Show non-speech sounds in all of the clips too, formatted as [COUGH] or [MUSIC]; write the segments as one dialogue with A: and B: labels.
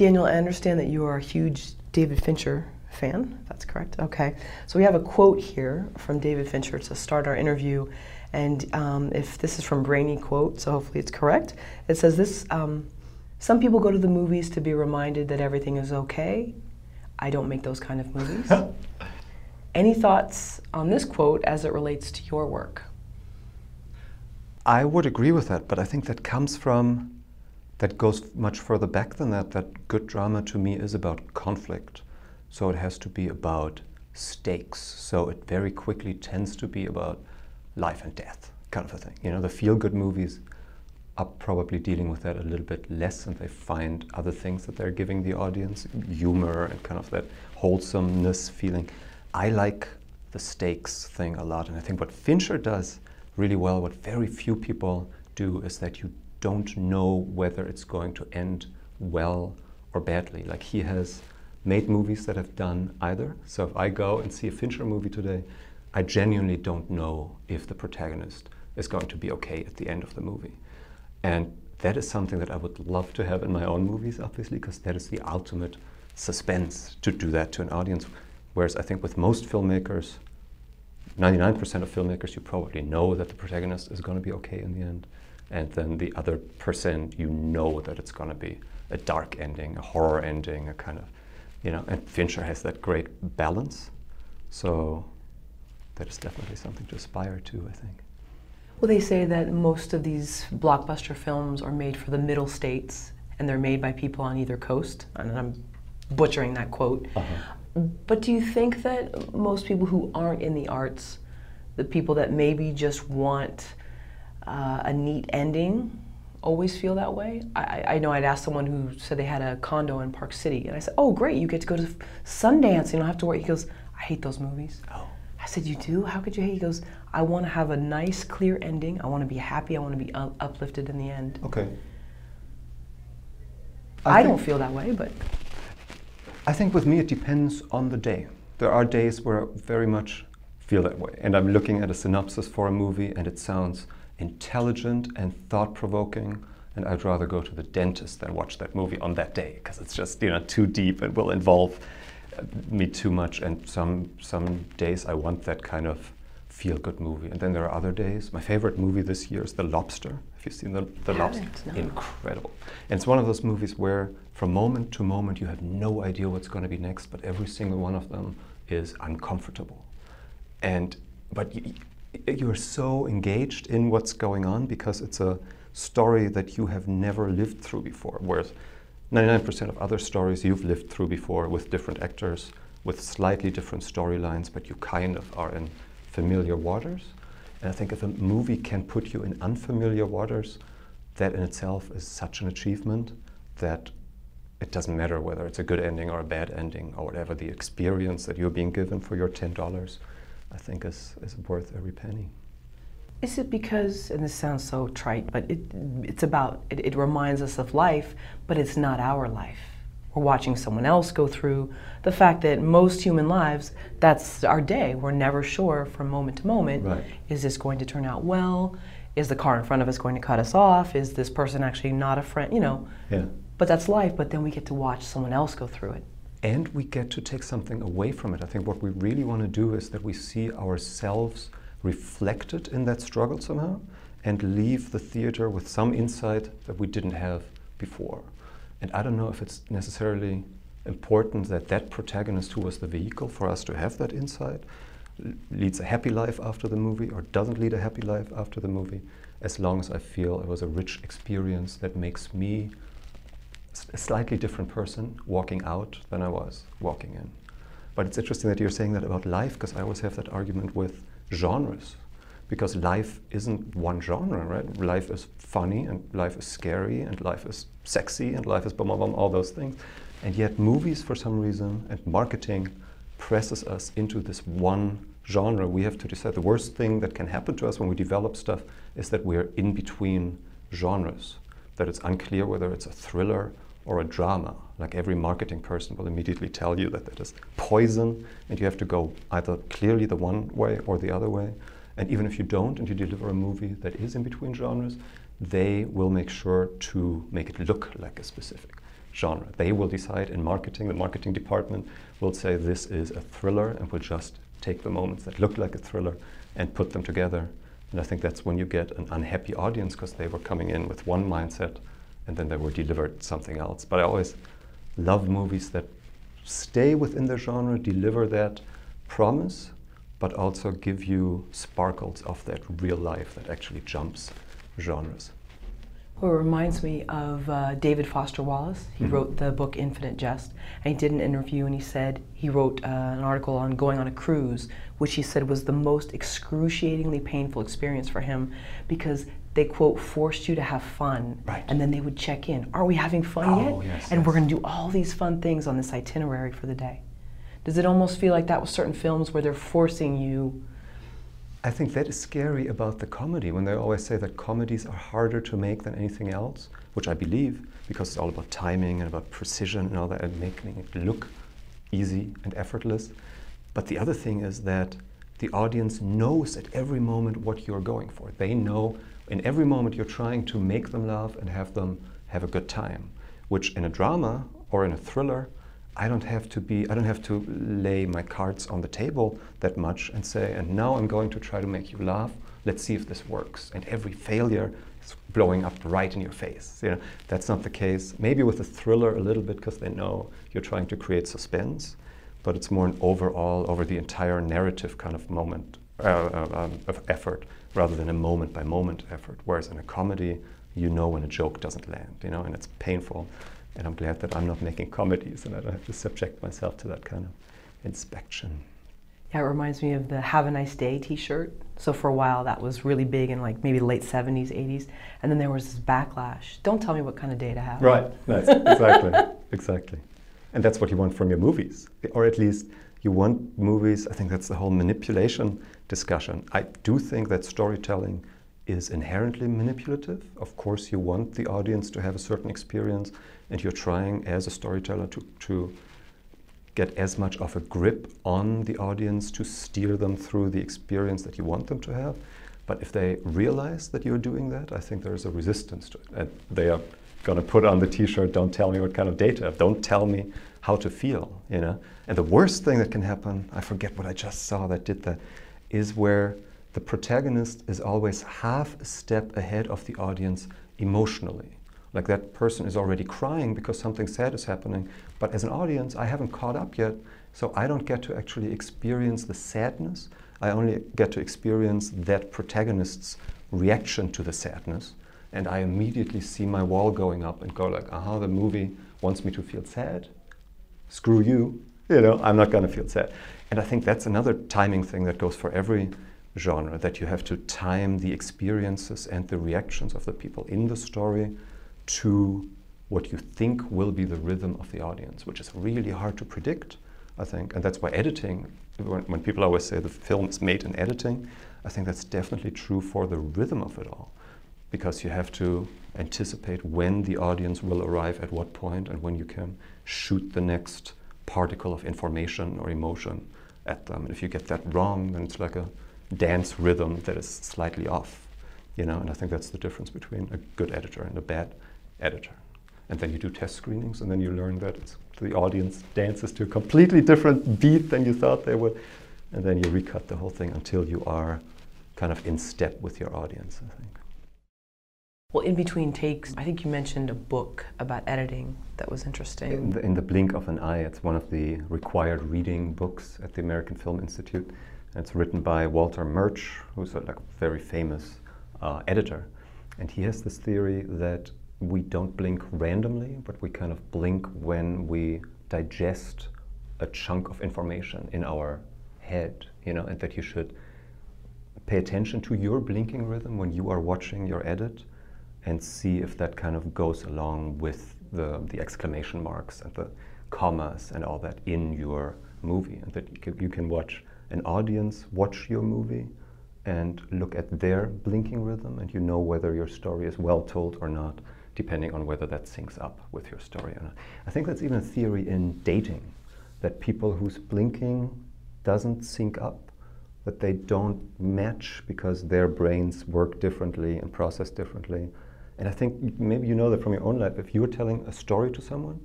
A: Daniel, I understand that you are a huge David Fincher fan. That's correct. Okay. So we have a quote here from David Fincher to start our interview. And um, if this is from Brainy Quote, so hopefully it's correct, it says this um, Some people go to the movies to be reminded that everything is okay. I don't make those kind of movies. [LAUGHS] Any thoughts on this quote as it relates to your work?
B: I would agree with that, but I think that comes from, that goes much further back than that. That good drama to me is about conflict. So it has to be about stakes. So it very quickly tends to be about life and death kind of a thing. You know, the feel good movies are probably dealing with that a little bit less and they find other things that they're giving the audience humor and kind of that wholesomeness feeling. I like the stakes thing a lot. And I think what Fincher does really well, what very few people do, is that you don't know whether it's going to end well or badly. Like he has made movies that have done either. So if I go and see a Fincher movie today, I genuinely don't know if the protagonist is going to be okay at the end of the movie. And that is something that I would love to have in my own movies, obviously, because that is the ultimate suspense to do that to an audience. Whereas I think with most filmmakers, 99% of filmmakers, you probably know that the protagonist is going to be okay in the end. And then the other person you know that it's going to be a dark ending, a horror ending, a kind of you know, and Fincher has that great balance. So that is definitely something to aspire to, I think.
A: Well, they say that most of these blockbuster films are made for the middle states, and they're made by people on either coast. And I'm butchering that quote. Uh-huh. But do you think that most people who aren't in the arts, the people that maybe just want uh, a neat ending, always feel that way. I, I know I'd asked someone who said they had a condo in Park City, and I said, "Oh, great! You get to go to Sundance. You don't have to worry." He goes, "I hate those movies." Oh. I said, "You do? How could you hate?" He goes, "I want to have a nice, clear ending. I want to be happy. I want to be uplifted in the end."
B: Okay.
A: I, I don't feel that way, but
B: I think with me it depends on the day. There are days where I very much feel that way, and I'm looking at a synopsis for a movie, and it sounds intelligent and thought provoking. And I'd rather go to the dentist than watch that movie on that day because it's just you know too deep and will involve uh, me too much. And some some days I want that kind of feel good movie. And then there are other days. My favorite movie this year is The Lobster. Have you seen The, the Lobster?
A: No.
B: Incredible. And it's one of those movies where from moment to moment you have no idea what's going to be next, but every single one of them is uncomfortable. And but you're so engaged in what's going on because it's a story that you have never lived through before. Whereas 99% of other stories you've lived through before with different actors, with slightly different storylines, but you kind of are in familiar waters. And I think if a movie can put you in unfamiliar waters, that in itself is such an achievement that it doesn't matter whether it's a good ending or a bad ending or whatever the experience that you're being given for your $10 I think is, is worth every penny.
A: Is it because, and this sounds so trite, but it, it's about, it, it reminds us of life, but it's not our life. We're watching someone else go through the fact that most human lives, that's our day. We're never sure from moment to moment
B: right.
A: is this going to turn out well? Is the car in front of us going to cut us off? Is this person actually not a friend? You know.
B: Yeah.
A: But that's life, but then we get to watch someone else go through it
B: and we get to take something away from it. I think what we really want to do is that we see ourselves reflected in that struggle somehow and leave the theater with some insight that we didn't have before. And I don't know if it's necessarily important that that protagonist who was the vehicle for us to have that insight leads a happy life after the movie or doesn't lead a happy life after the movie, as long as I feel it was a rich experience that makes me a slightly different person walking out than I was walking in. But it's interesting that you're saying that about life, because I always have that argument with genres. Because life isn't one genre, right? Life is funny, and life is scary, and life is sexy, and life is blah, blah, blah, all those things. And yet, movies, for some reason, and marketing presses us into this one genre. We have to decide the worst thing that can happen to us when we develop stuff is that we're in between genres that it's unclear whether it's a thriller or a drama. Like every marketing person will immediately tell you that that is poison and you have to go either clearly the one way or the other way. And even if you don't and you deliver a movie that is in between genres, they will make sure to make it look like a specific genre. They will decide in marketing, the marketing department will say this is a thriller and will just take the moments that look like a thriller and put them together. And I think that's when you get an unhappy audience because they were coming in with one mindset and then they were delivered something else. But I always love movies that stay within the genre, deliver that promise, but also give you sparkles of that real life that actually jumps genres.
A: Well, it reminds me of uh, David Foster Wallace. He mm-hmm. wrote the book Infinite Jest, and he did an interview and he said he wrote uh, an article on going on a cruise, which he said was the most excruciatingly painful experience for him because they quote forced you to have fun,
B: right.
A: and then they would check in. Are we having fun
B: oh,
A: yet?
B: Yes,
A: and
B: yes.
A: we're going to do all these fun things on this itinerary for the day. Does it almost feel like that with certain films where they're forcing you?
B: I think that is scary about the comedy when they always say that comedies are harder to make than anything else, which I believe because it's all about timing and about precision and all that and making it look easy and effortless. But the other thing is that the audience knows at every moment what you're going for. They know in every moment you're trying to make them laugh and have them have a good time, which in a drama or in a thriller I don't have to be, I don't have to lay my cards on the table that much and say, and now I'm going to try to make you laugh. Let's see if this works. And every failure is blowing up right in your face. You know, that's not the case. Maybe with a thriller a little bit because they know you're trying to create suspense, but it's more an overall, over the entire narrative kind of moment uh, uh, um, of effort rather than a moment by moment effort. Whereas in a comedy, you know when a joke doesn't land, you know, and it's painful. And I'm glad that I'm not making comedies and I don't have to subject myself to that kind of inspection.
A: Yeah, it reminds me of the Have a Nice Day t shirt. So for a while that was really big in like maybe the late 70s, 80s. And then there was this backlash. Don't tell me what kind of day to have.
B: Right, nice. exactly. [LAUGHS] exactly. And that's what you want from your movies. Or at least you want movies, I think that's the whole manipulation discussion. I do think that storytelling is inherently manipulative. Of course, you want the audience to have a certain experience and you're trying as a storyteller to, to get as much of a grip on the audience to steer them through the experience that you want them to have. But if they realize that you're doing that, I think there is a resistance to it. And they are going to put on the t-shirt, don't tell me what kind of data, don't tell me how to feel, you know? And the worst thing that can happen, I forget what I just saw that did that, is where the protagonist is always half a step ahead of the audience emotionally. Like that person is already crying because something sad is happening. But as an audience, I haven't caught up yet, so I don't get to actually experience the sadness. I only get to experience that protagonist's reaction to the sadness. And I immediately see my wall going up and go like, aha, the movie wants me to feel sad. Screw you. You know, I'm not going to feel sad. And I think that's another timing thing that goes for every genre, that you have to time the experiences and the reactions of the people in the story to what you think will be the rhythm of the audience, which is really hard to predict, I think. And that's why editing, when, when, people always say the film is made in editing, I think that's definitely true for the rhythm of it all. Because you have to anticipate when the audience will arrive at what point and when you can shoot the next particle of information or emotion at them. And if you get that wrong, then it's like a dance rhythm that is slightly off. You know, and I think that's the difference between a good editor and a bad editor. And then you do test screenings, and then you learn that the audience dances to a completely different beat than you thought they would. And then you recut the whole thing until you are kind of in step with your audience, I think.
A: Well, in between takes, I think you mentioned a book about editing that was interesting.
B: In the, in the, blink of an eye, it's one of the required reading books at the American Film Institute. And it's written by Walter Murch, who's a like, very famous uh, editor. And he has this theory that we don't blink randomly, but we kind of blink when we digest a chunk of information in our head, you know, and that you should pay attention to your blinking rhythm when you are watching your edit and see if that kind of goes along with the, the exclamation marks and the commas and all that in your movie. And that you can watch an audience watch your movie and look at their blinking rhythm and you know whether your story is well told or not depending on whether that syncs up with your story or not. I think that's even a theory in dating, that people whose blinking doesn't sync up, that they don't match because their brains work differently and process differently, And I think maybe you know that from your own life. If you're telling a story to someone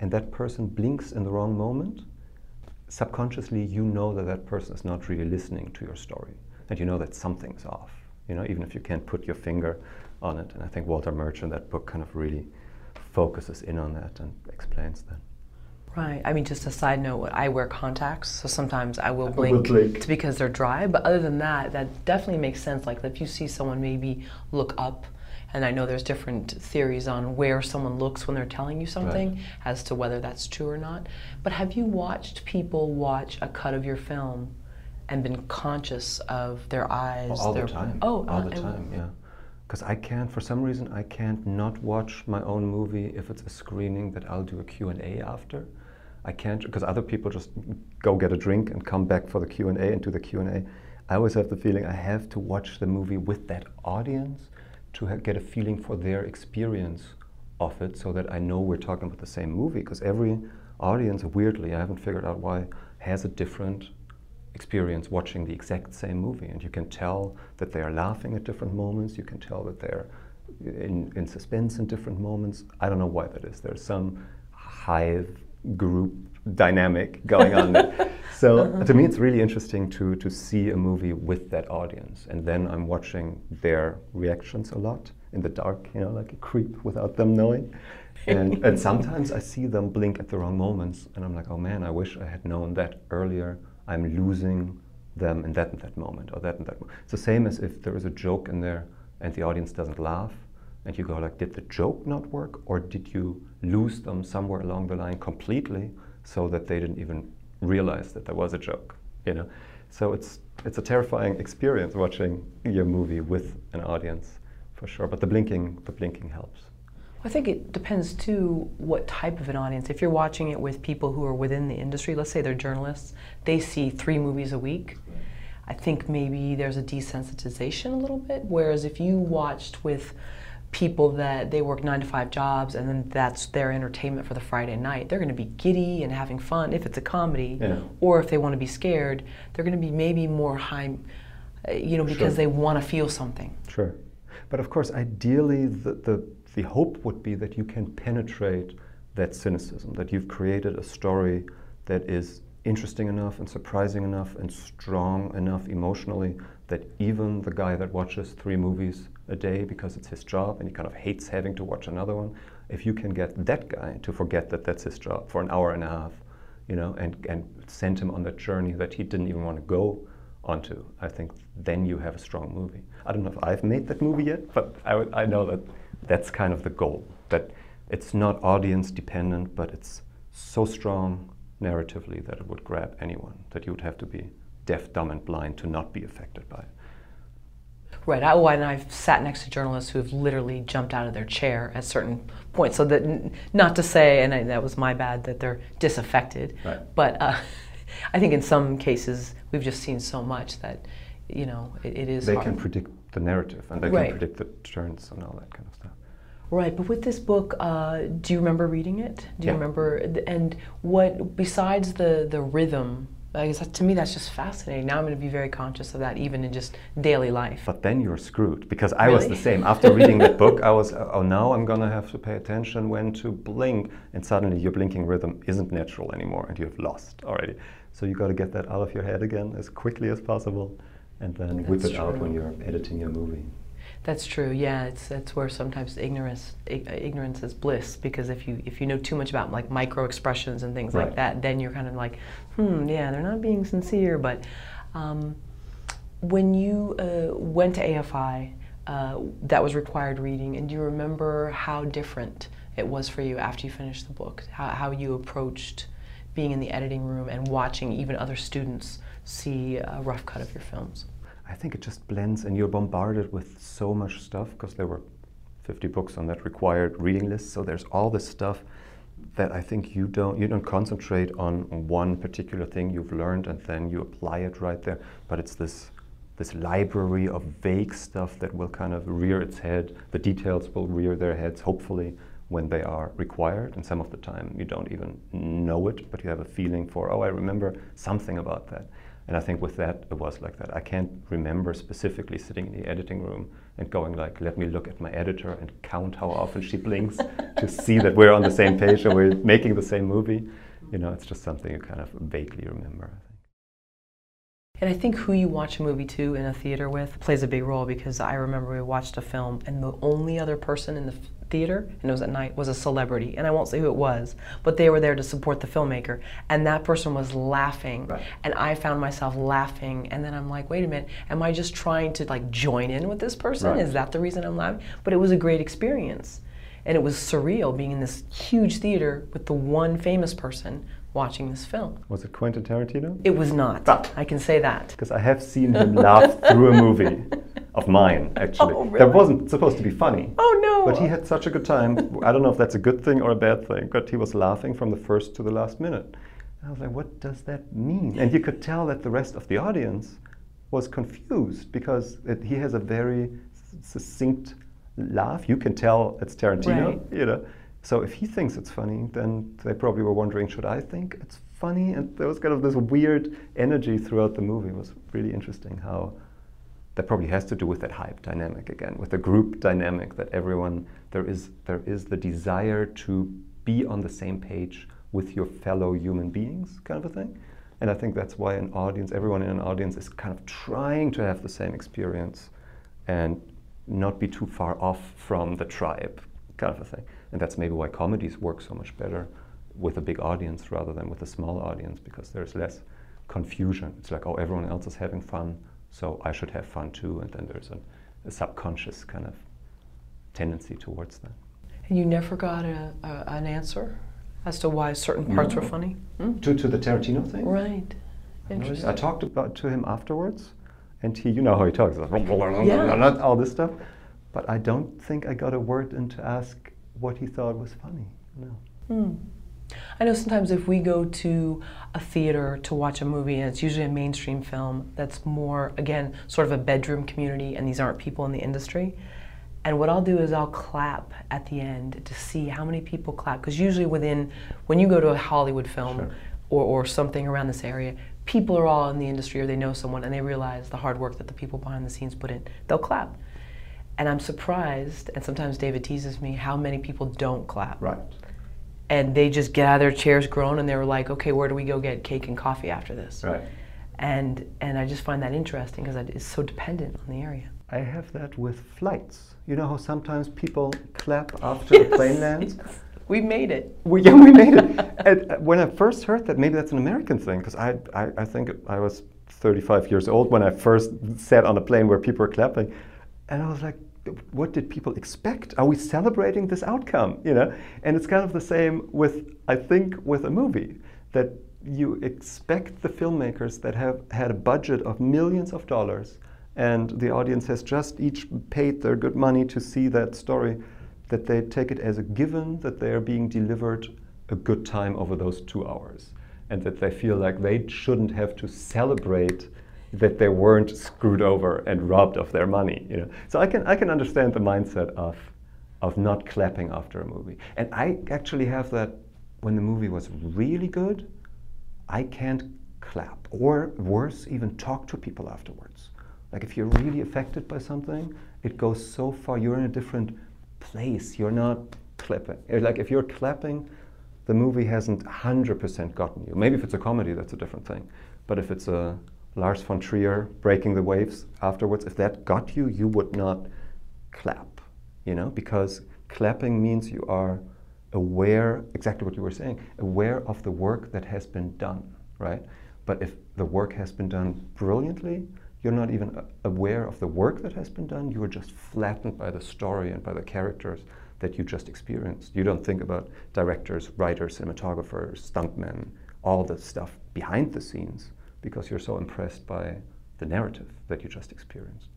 B: and that person blinks in the wrong moment, subconsciously you know that that person is not really listening to your story. And you know that something's off, you know, even if you can't put your finger on it. And I think Walter Murch in that book kind of really focuses in on that and explains that.
A: Right. I mean, just a side note, I wear contacts, so sometimes I will
B: will
A: blink,
B: blink.
A: because they're dry. But other than that, that definitely makes sense. Like if you see someone maybe look up, and I know there's different theories on where someone looks when they're telling you something as to whether that's true or not. But have you watched people watch a cut of your film and been conscious of their eyes?
B: all
A: their,
B: the time.
A: Oh,
B: all
A: uh,
B: the time, yeah. Because I can't, for some reason, I can't not watch my own movie if it's a screening that I'll do a Q&A after. I can't, because other people just go get a drink and come back for the Q&A and do the Q&A. I always have the feeling I have to watch the movie with that audience to get a feeling for their experience of it so that I know we're talking about the same movie. Because every audience, weirdly, I haven't figured out why, has a different experience watching the exact same movie. And you can tell that they are laughing at different moments, you can tell that they're in, in suspense in different moments. I don't know why that is. There's some hive group dynamic going on there. [LAUGHS] So uh-huh. to me, it's really interesting to, to see a movie with that audience. And then I'm watching their reactions a lot in the dark, you know, like a creep without them knowing. And, and [LAUGHS] sometimes I see them blink at the wrong moments, and I'm like, oh man, I wish I had known that earlier. I'm losing them in that and that moment, or that and that. Moment. It's the same as if there is a joke in there and the audience doesn't laugh, and you go like, did the joke not work, or did you lose them somewhere along the line completely, so that they didn't even realize that there was a joke? You know, so it's it's a terrifying experience watching your movie with an audience, for sure. But the blinking, the blinking helps.
A: I think it depends too what type of an audience. If you're watching it with people who are within the industry, let's say they're journalists, they see three movies a week. I think maybe there's a desensitization a little bit. Whereas if you watched with people that they work nine to five jobs and then that's their entertainment for the Friday night, they're going to be giddy and having fun if it's a comedy.
B: Yeah.
A: Or if they want to be scared, they're going to be maybe more high, uh, you know, because
B: Sure.
A: they want to feel something.
B: Sure. But of course, ideally, the, the, the hope would be that you can penetrate that cynicism, that you've created a story that is interesting enough and surprising enough and strong enough emotionally that even the guy that watches three movies a day because it's his job and he kind of hates having to watch another one, if you can get that guy to forget that that's his job for an hour and a half, you know, and, and send him on that journey that he didn't even want to go onto, I think then you have a strong movie. I don't know if I've made that movie yet, but I, I know that that's kind of the goal. That it's not audience dependent, but it's so strong narratively that it would grab anyone, that you would have to be deaf, dumb, and blind to not be affected by it.
A: Right. I, well, and I've sat next to journalists who have literally jumped out of their chair at certain points. So that, not to say, and I, that was my bad, that they're disaffected.
B: Right.
A: But uh, [LAUGHS] I think in some cases we've just seen so much that, you know, it, it is
B: They
A: hard.
B: can predict the narrative and they
A: Right.
B: can predict the turns and all that kind of stuff.
A: Right, but with this book, uh, do you remember reading it? Do you
B: Yeah.
A: remember? And what besides the the rhythm? I guess that, to me that's just fascinating. Now I'm going to be very conscious of that, even in just daily life.
B: But then you're screwed because I was the same. After reading that book, [LAUGHS] I was, uh, oh, now I'm gonna have to pay attention when to blink, and suddenly your blinking rhythm isn't natural anymore, and you've lost already. So you got to get that out of your head again as quickly as possible, and then whip
A: That's
B: it out when you're editing your movie.
A: That's true. Yeah, it's that's where sometimes ignorance ig- uh, ignorance is bliss because if you if you know too much about like micro expressions and things
B: Right.
A: like that, then you're kind of like, hmm, yeah, they're not being sincere. But um, when you uh, went to AFI, uh, that was required reading, and do you remember how different it was for you after you finished the book? How how you approached being in the editing room and watching even other students see a rough cut of your films.
B: I think it just blends, and you're bombarded with so much stuff because there were 50 books on that required reading list. So there's all this stuff that I think you don't you don't concentrate on one particular thing you've learned and then you apply it right there. But it's this this library of vague stuff that will kind of rear its head. The details will rear their heads, hopefully, when they are required. And some of the time you don't even know it, but you have a feeling for, oh, I remember something about that. And I think with that, it was like that. I can't remember specifically sitting in the editing room and going like, let me look at my editor and count how often she blinks [LAUGHS] to see that we're on the same page and we're making the same movie. You know, it's just something you kind of vaguely remember. I think.
A: And I think who you watch a movie to in a theater with plays a big role because I remember we watched a film and the only other person in the theater, and it was at night, was a celebrity. And I won't say who it was, but they were there to support the filmmaker. And that person was laughing.
B: Right.
A: And I found myself laughing. And then I'm like, wait a minute, am I just trying to like join in with this person?
B: Right.
A: Is that the reason I'm laughing? But it was a great experience. And it was surreal being in this huge theater with the one famous person watching this film.
B: Was it Quentin Tarantino?
A: It was not.
B: Ah.
A: I can say that.
B: Because I have seen him laugh through a movie [LAUGHS] of mine, oh, actually.
A: Oh,
B: That wasn't supposed to be funny.
A: Oh no!
B: But he had such a good time. [LAUGHS] I don't know if that's a good thing or a bad thing, but he was laughing from the first to the last minute. And I was like, what does that mean? And you could tell that the rest of the audience was confused because it, he has a very succinct laugh. You can tell it's Tarantino,
A: Right.
B: you know. So if he thinks it's funny, then they probably were wondering, should I think it's funny? And there was kind of this weird energy throughout the movie. It was really interesting how that probably has to do with that hype dynamic again, with the group dynamic that everyone there is there is the desire to be on the same page with your fellow human beings, kind of a thing. And I think that's why an audience, everyone in an audience, is kind of trying to have the same experience and not be too far off from the tribe, kind of a thing. And that's maybe why comedies work so much better with a big audience rather than with a small audience because there's less confusion. It's like, oh, everyone else is having fun, so I should have fun too. And then there's a, a subconscious kind of tendency towards that.
A: And you never got a, a, an answer as to why certain parts were funny? Hmm?
B: To, to the Tarantino thing?
A: Right. Interesting.
B: I talked about to him afterwards, and he, you know how he talks, like, [LAUGHS]
A: Yeah.
B: all this stuff. But I don't think I got a word in to ask what he thought was funny. No.
A: Hmm. I know sometimes if we go to a theater to watch a movie, and it's usually a mainstream film that's more, again, sort of a bedroom community, and these aren't people in the industry. And what I'll do is I'll clap at the end to see how many people clap. Because usually, within, when you go to a Hollywood film
B: Sure.
A: or, or something around this area, people are all in the industry or they know someone and they realize the hard work that the people behind the scenes put in. They'll clap. And I'm surprised, and sometimes David teases me, how many people don't clap
B: Right.
A: And they just get out of their chairs grown and they were like okay where do we go get cake and coffee after this
B: Right.
A: and and i just find that interesting because it's so dependent on the area
B: I have that with flights. You know how sometimes people clap after the plane lands? [LAUGHS]
A: we made it
B: We, yeah, we made it. and uh, when I first heard that, maybe that's an American thing, because I, I, I think I was 35 years old when I first sat on a plane where people were clapping. And I was like, what did people expect? Are we celebrating this outcome? You know? And it's kind of the same with, I think, with a movie, that you expect the filmmakers that have had a budget of millions of dollars and the audience has just each paid their good money to see that story that they take it as a given that they are being delivered a good time over those two hours and that they feel like they shouldn't have to celebrate that they weren't screwed over and robbed of their money you know so i can i can understand the mindset of of not clapping after a movie and i actually have that when the movie was really good i can't clap or worse even talk to people afterwards like if you're really affected by something, it goes so far. You're in a different place. You're not clapping. Like if you're clapping, the movie hasn't 100% gotten you. Maybe if it's a comedy, that's a different thing. But if it's a Lars von Trier breaking the waves afterwards, if that got you, you would not clap. You know, because clapping means you are aware, exactly what you were saying, aware of the work that has been done, right? But if the work has been done brilliantly, you're not even aware of the work that has been done. You are just flattened by the story and by the characters that you just experienced. You don't think about directors, writers, cinematographers, stuntmen, all the stuff behind the scenes because you're so impressed by the narrative that you just experienced.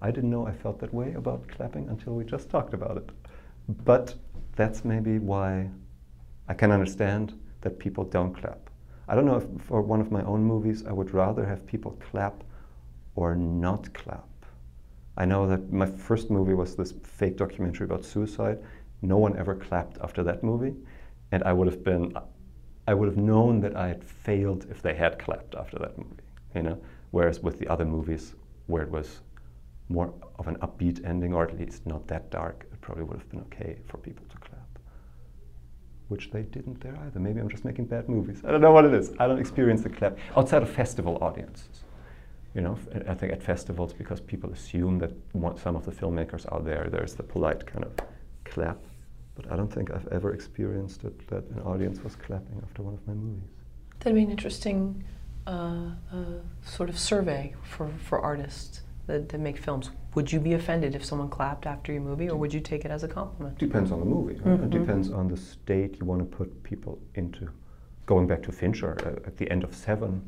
B: I didn't know I felt that way about clapping until we just talked about it. But that's maybe why I can understand that people don't clap. I don't know if for one of my own movies I would rather have people clap or not clap. I know that my first movie was this fake documentary about suicide. No one ever clapped after that movie, and I would have been, I would have known that I had failed if they had clapped after that movie. you know. Whereas with the other movies, where it was more of an upbeat ending, or at least not that dark, it probably would have been okay for people to clap. Which they didn't there either. Maybe I'm just making bad movies. I don't know what it is. I don't experience the clap outside of festival audiences. You know, I think at festivals because people assume that some of the filmmakers are there. There's the polite kind of clap, but I don't think I've ever experienced it that an audience was clapping after one of my movies.
A: That'd be an interesting uh, uh, sort of survey for, for artists that, that make films. Would you be offended if someone clapped after your movie, or would you take it as a compliment?
B: Depends on the movie. Right?
A: Mm-hmm.
B: It depends on the state you want to put people into. Going back to Fincher, uh, at the end of Seven,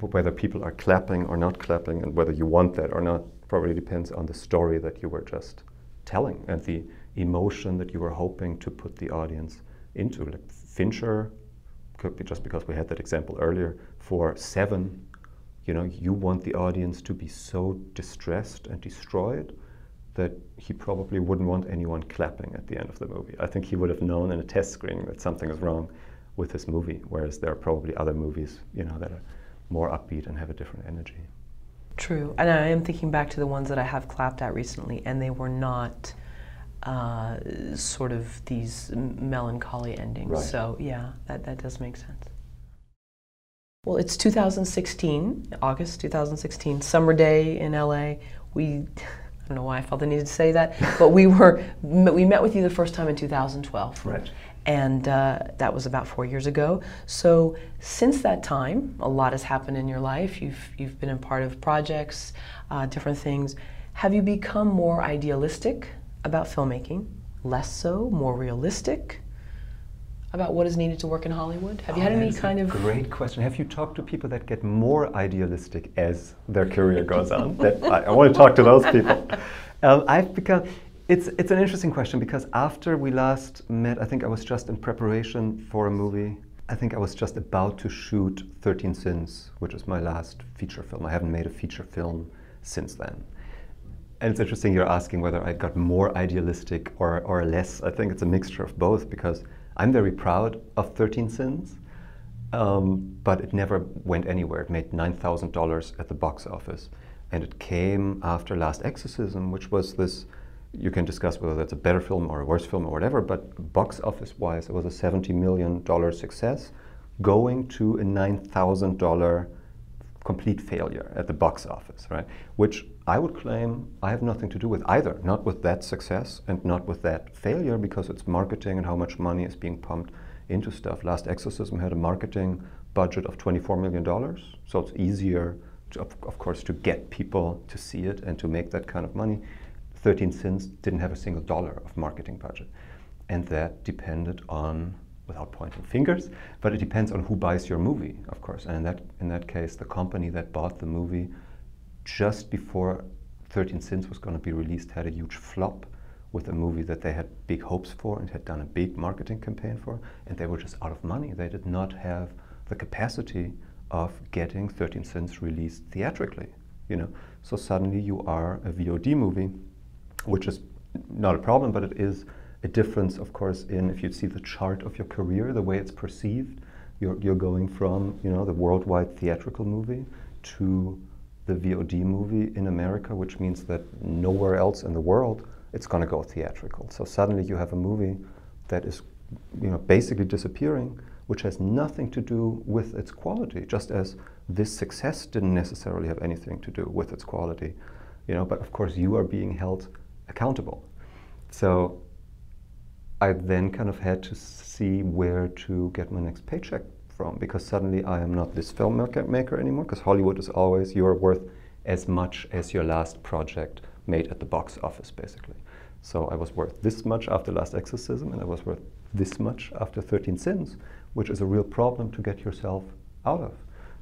B: whether people are clapping or not clapping, and whether you want that or not, probably depends on the story that you were just telling and the emotion that you were hoping to put the audience into. Like Fincher, could be just because we had that example earlier, for Seven, you know, you want the audience to be so distressed and destroyed that he probably wouldn't want anyone clapping at the end of the movie. I think he would have known in a test screening that something is wrong with his movie, whereas there are probably other movies, you know, that are more upbeat and have a different energy.
A: True. And I am thinking back to the ones that I have clapped at recently, and they were not uh, sort of these melancholy endings.
B: Right.
A: So, yeah, that, that does make sense. Well, it's 2016, August 2016, summer day in LA. We, I don't know why I felt the need to say that, [LAUGHS] but we were, we met with you the first time in 2012.
B: Right.
A: And uh, that was about four years ago. So since that time, a lot has happened in your life. You've, you've been a part of projects, uh, different things. Have you become more idealistic about filmmaking? Less so? More realistic? About what is needed to work in Hollywood? Have you
B: Oh,
A: had any kind of
B: great question? Have you talked to people that get more idealistic as their career goes on? [LAUGHS] That I, I want to talk to those people. Um, I've become. It's it's an interesting question because after we last met, I think I was just in preparation for a movie. I think I was just about to shoot 13 Sins, which is my last feature film. I haven't made a feature film since then. And it's interesting you're asking whether I got more idealistic or, or less. I think it's a mixture of both because I'm very proud of 13 Sins, um, but it never went anywhere. It made $9,000 at the box office. And it came after Last Exorcism, which was this, you can discuss whether that's a better film or a worse film or whatever, but box office wise, it was a $70 million success going to a $9,000 complete failure at the box office, right? Which I would claim I have nothing to do with either, not with that success and not with that failure because it's marketing and how much money is being pumped into stuff. Last Exorcism had a marketing budget of $24 million, so it's easier, to, of, of course, to get people to see it and to make that kind of money. 13 Sins didn't have a single dollar of marketing budget. And that depended on without pointing fingers, but it depends on who buys your movie, of course. And in that, in that case, the company that bought the movie just before 13 Sins was going to be released had a huge flop with a movie that they had big hopes for and had done a big marketing campaign for, and they were just out of money. They did not have the capacity of getting 13 Sins released theatrically, you know. So suddenly you are a VOD movie, which is not a problem, but it is a difference, of course, in if you see the chart of your career, the way it's perceived. You're, you're going from, you know, the worldwide theatrical movie to the VOD movie in America, which means that nowhere else in the world it's going to go theatrical. So suddenly you have a movie that is, you know, basically disappearing, which has nothing to do with its quality. Just as this success didn't necessarily have anything to do with its quality, you know. But of course, you are being held accountable. So I then kind of had to see where to get my next paycheck from because suddenly I am not this filmmaker maker anymore because Hollywood is always you're worth as much as your last project made at the box office basically. So I was worth this much after Last Exorcism and I was worth this much after 13 Sins, which is a real problem to get yourself out of.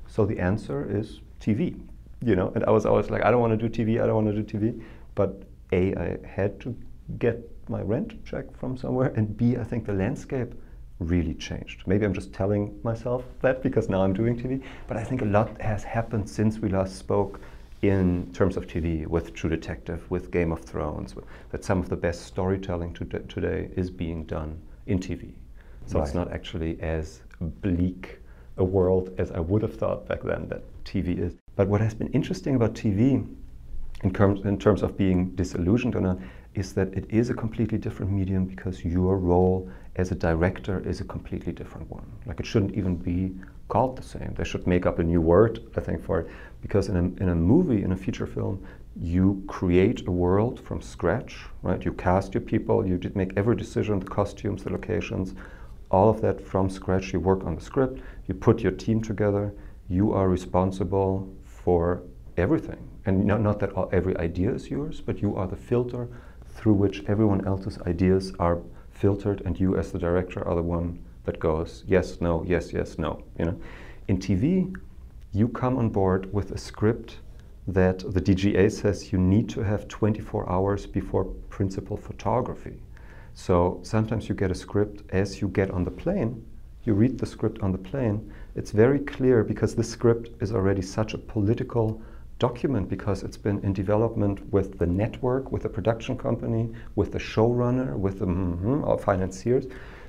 B: So the answer is TV, you know, and I was always like, I don't want to do TV, I don't want to do TV. But A, I had to get my rent check from somewhere, and B, I think the landscape really changed. Maybe I'm just telling myself that because now I'm doing TV, but I think a lot has happened since we last spoke in terms of TV with True Detective, with Game of Thrones, that some of the best storytelling to today is being done in TV. So right. it's not actually as bleak a world as I would have thought back then that TV is. But what has been interesting about TV, in terms, in terms of being disillusioned or not, is that it is a completely different medium because your role as a director is a completely different one. Like it shouldn't even be called the same. They should make up a new word, I think, for it. Because in a, in a movie, in a feature film, you create a world from scratch, right? You cast your people, you make every decision, the costumes, the locations, all of that from scratch. You work on the script, you put your team together, you are responsible for everything. And not, not that all, every idea is yours, but you are the filter through which everyone else's ideas are filtered, and you, as the director, are the one that goes yes, no, yes, yes, no. You know, in TV, you come on board with a script that the DGA says you need to have 24 hours before principal photography. So sometimes you get a script as you get on the plane. You read the script on the plane. It's very clear because this script is already such a political document because it's been in development with the network, with the production company, with the showrunner, with the mm-hmm, financiers,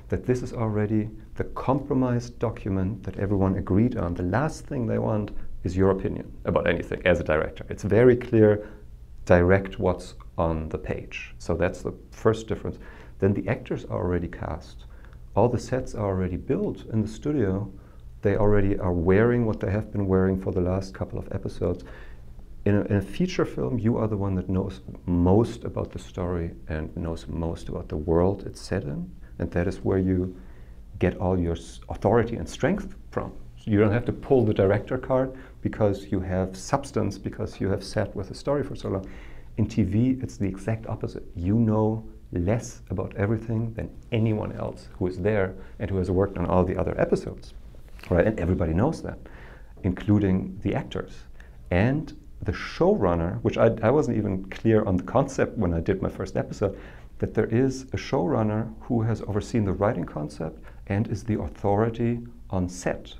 B: that this is already the compromised document that everyone agreed on. The last thing they want is your opinion about anything as a director. It's very clear, direct what's on the page. So that's the first difference. Then the actors are already cast. All the sets are already built in the studio. They already are wearing what they have been wearing for the last couple of episodes in a, in a, feature film, you are the one that knows most about the story and knows most about the world it's set in, and that is where you get all your authority and strength from. So you don't have to pull the director card because you have substance, because you have sat with the story for so long. In TV, it's the exact opposite. You know less about everything than anyone else who is there and who has worked on all the other episodes, right? And everybody knows that, including the actors. And the showrunner, which I, I wasn't even clear on the concept when I did my first episode, that there is a showrunner who has overseen the writing concept and is the authority on set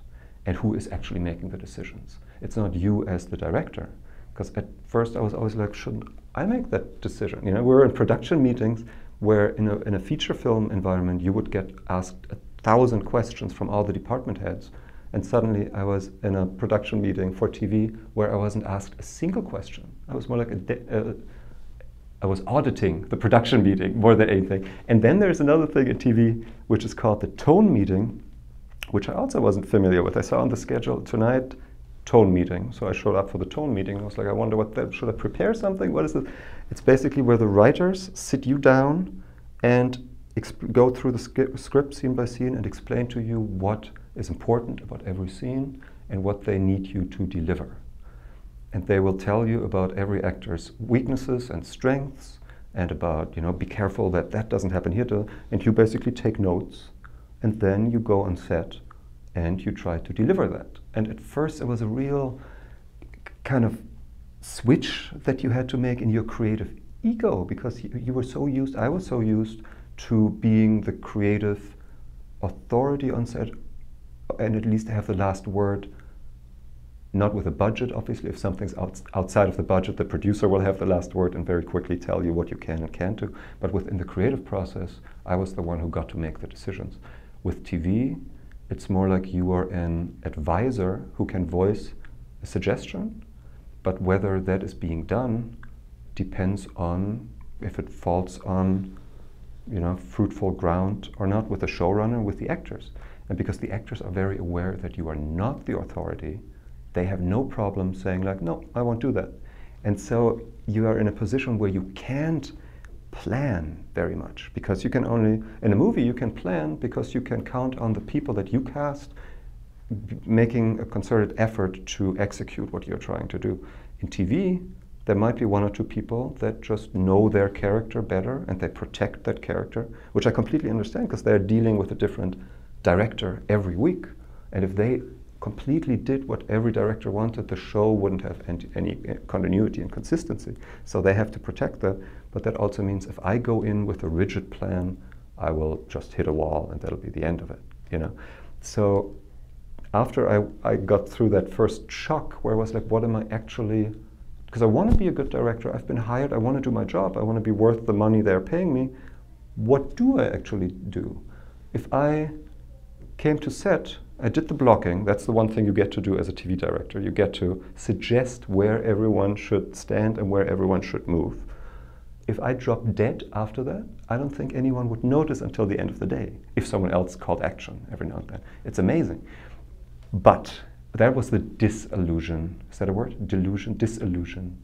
B: and who is actually making the decisions. It's not you as the director. Because at first I was always like, shouldn't I make that decision? You know, we are in production meetings where in a, in a feature film environment you would get asked a thousand questions from all the department heads and suddenly I was in a production meeting for TV where I wasn't asked a single question. I was more like a uh, I was auditing the production meeting more than anything. And then there's another thing in TV which is called the tone meeting, which I also wasn't familiar with. I saw on the schedule tonight tone meeting. So I showed up for the tone meeting. I was like, I wonder what that, should I prepare something? What is it? It's basically where the writers sit you down and go through the script scene by scene and explain to you what is important about every scene and what they need you to deliver. And they will tell you about every actor's weaknesses and strengths and about, you know, be careful that that doesn't happen here. To, and you basically take notes and then you go on set and you try to deliver that. And at first it was a real kind of switch that you had to make in your creative ego because you, you were so used, I was so used to being the creative authority on set and at least have the last word not with a budget obviously. If something's out, outside of the budget the producer will have the last word and very quickly tell you what you can and can't do. But within the creative process i was the one who got to make the decisions. With tv it's more like you are an advisor who can voice a suggestion but whether that is being done depends on if it falls on you know fruitful ground or not with the showrunner with the actors and because the actors are very aware that you are not the authority, they have no problem saying, like, no, I won't do that. And so you are in a position where you can't plan very much because you can only, in a movie, you can plan because you can count on the people that you cast making a concerted effort to execute what you're trying to do. In TV, there might be one or two people that just know their character better and they protect that character, which I completely understand because they're dealing with a different director every week. And if they completely did what every director wanted, the show wouldn't have any, any, continuity and consistency. So they have to protect that. But that also means if I go in with a rigid plan, I will just hit a wall and that'll be the end of it. You know. So after I, I got through that first shock where I was like, what am I actually because I want to be a good director, I've been hired, I want to do my job, I want to be worth the money they're paying me. What do I actually do? If I came to set I did the blocking. That's the one thing you get to do as a TV director. You get to suggest where everyone should stand and where everyone should move. If I dropped dead after that, I don't think anyone would notice until the end of the day if someone else called action every now and then. It's amazing. But that was the disillusion. Is that a word? Delusion? Disillusion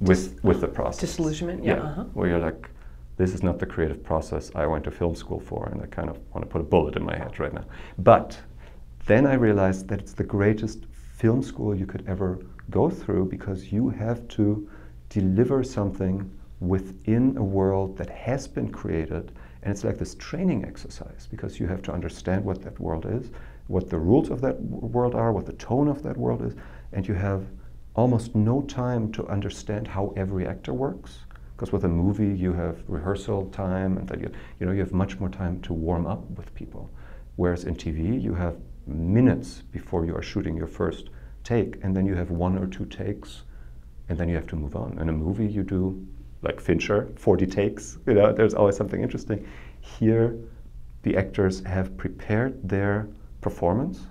B: with, with the process.
A: Disillusionment, yeah. yeah. Uh-huh.
B: Where you're like, this is not the creative process I went to film school for, and I kind of want to put a bullet in my head right now. But then I realized that it's the greatest film school you could ever go through because you have to deliver something within a world that has been created. And it's like this training exercise because you have to understand what that world is, what the rules of that world are, what the tone of that world is, and you have almost no time to understand how every actor works. Because with a movie, you have rehearsal time, and then you, you know you have much more time to warm up with people. Whereas in TV, you have minutes before you are shooting your first take, and then you have one or two takes, and then you have to move on. In a movie, you do like Fincher, 40 takes. [LAUGHS] You know, there's always something interesting. Here, the actors have prepared their performance,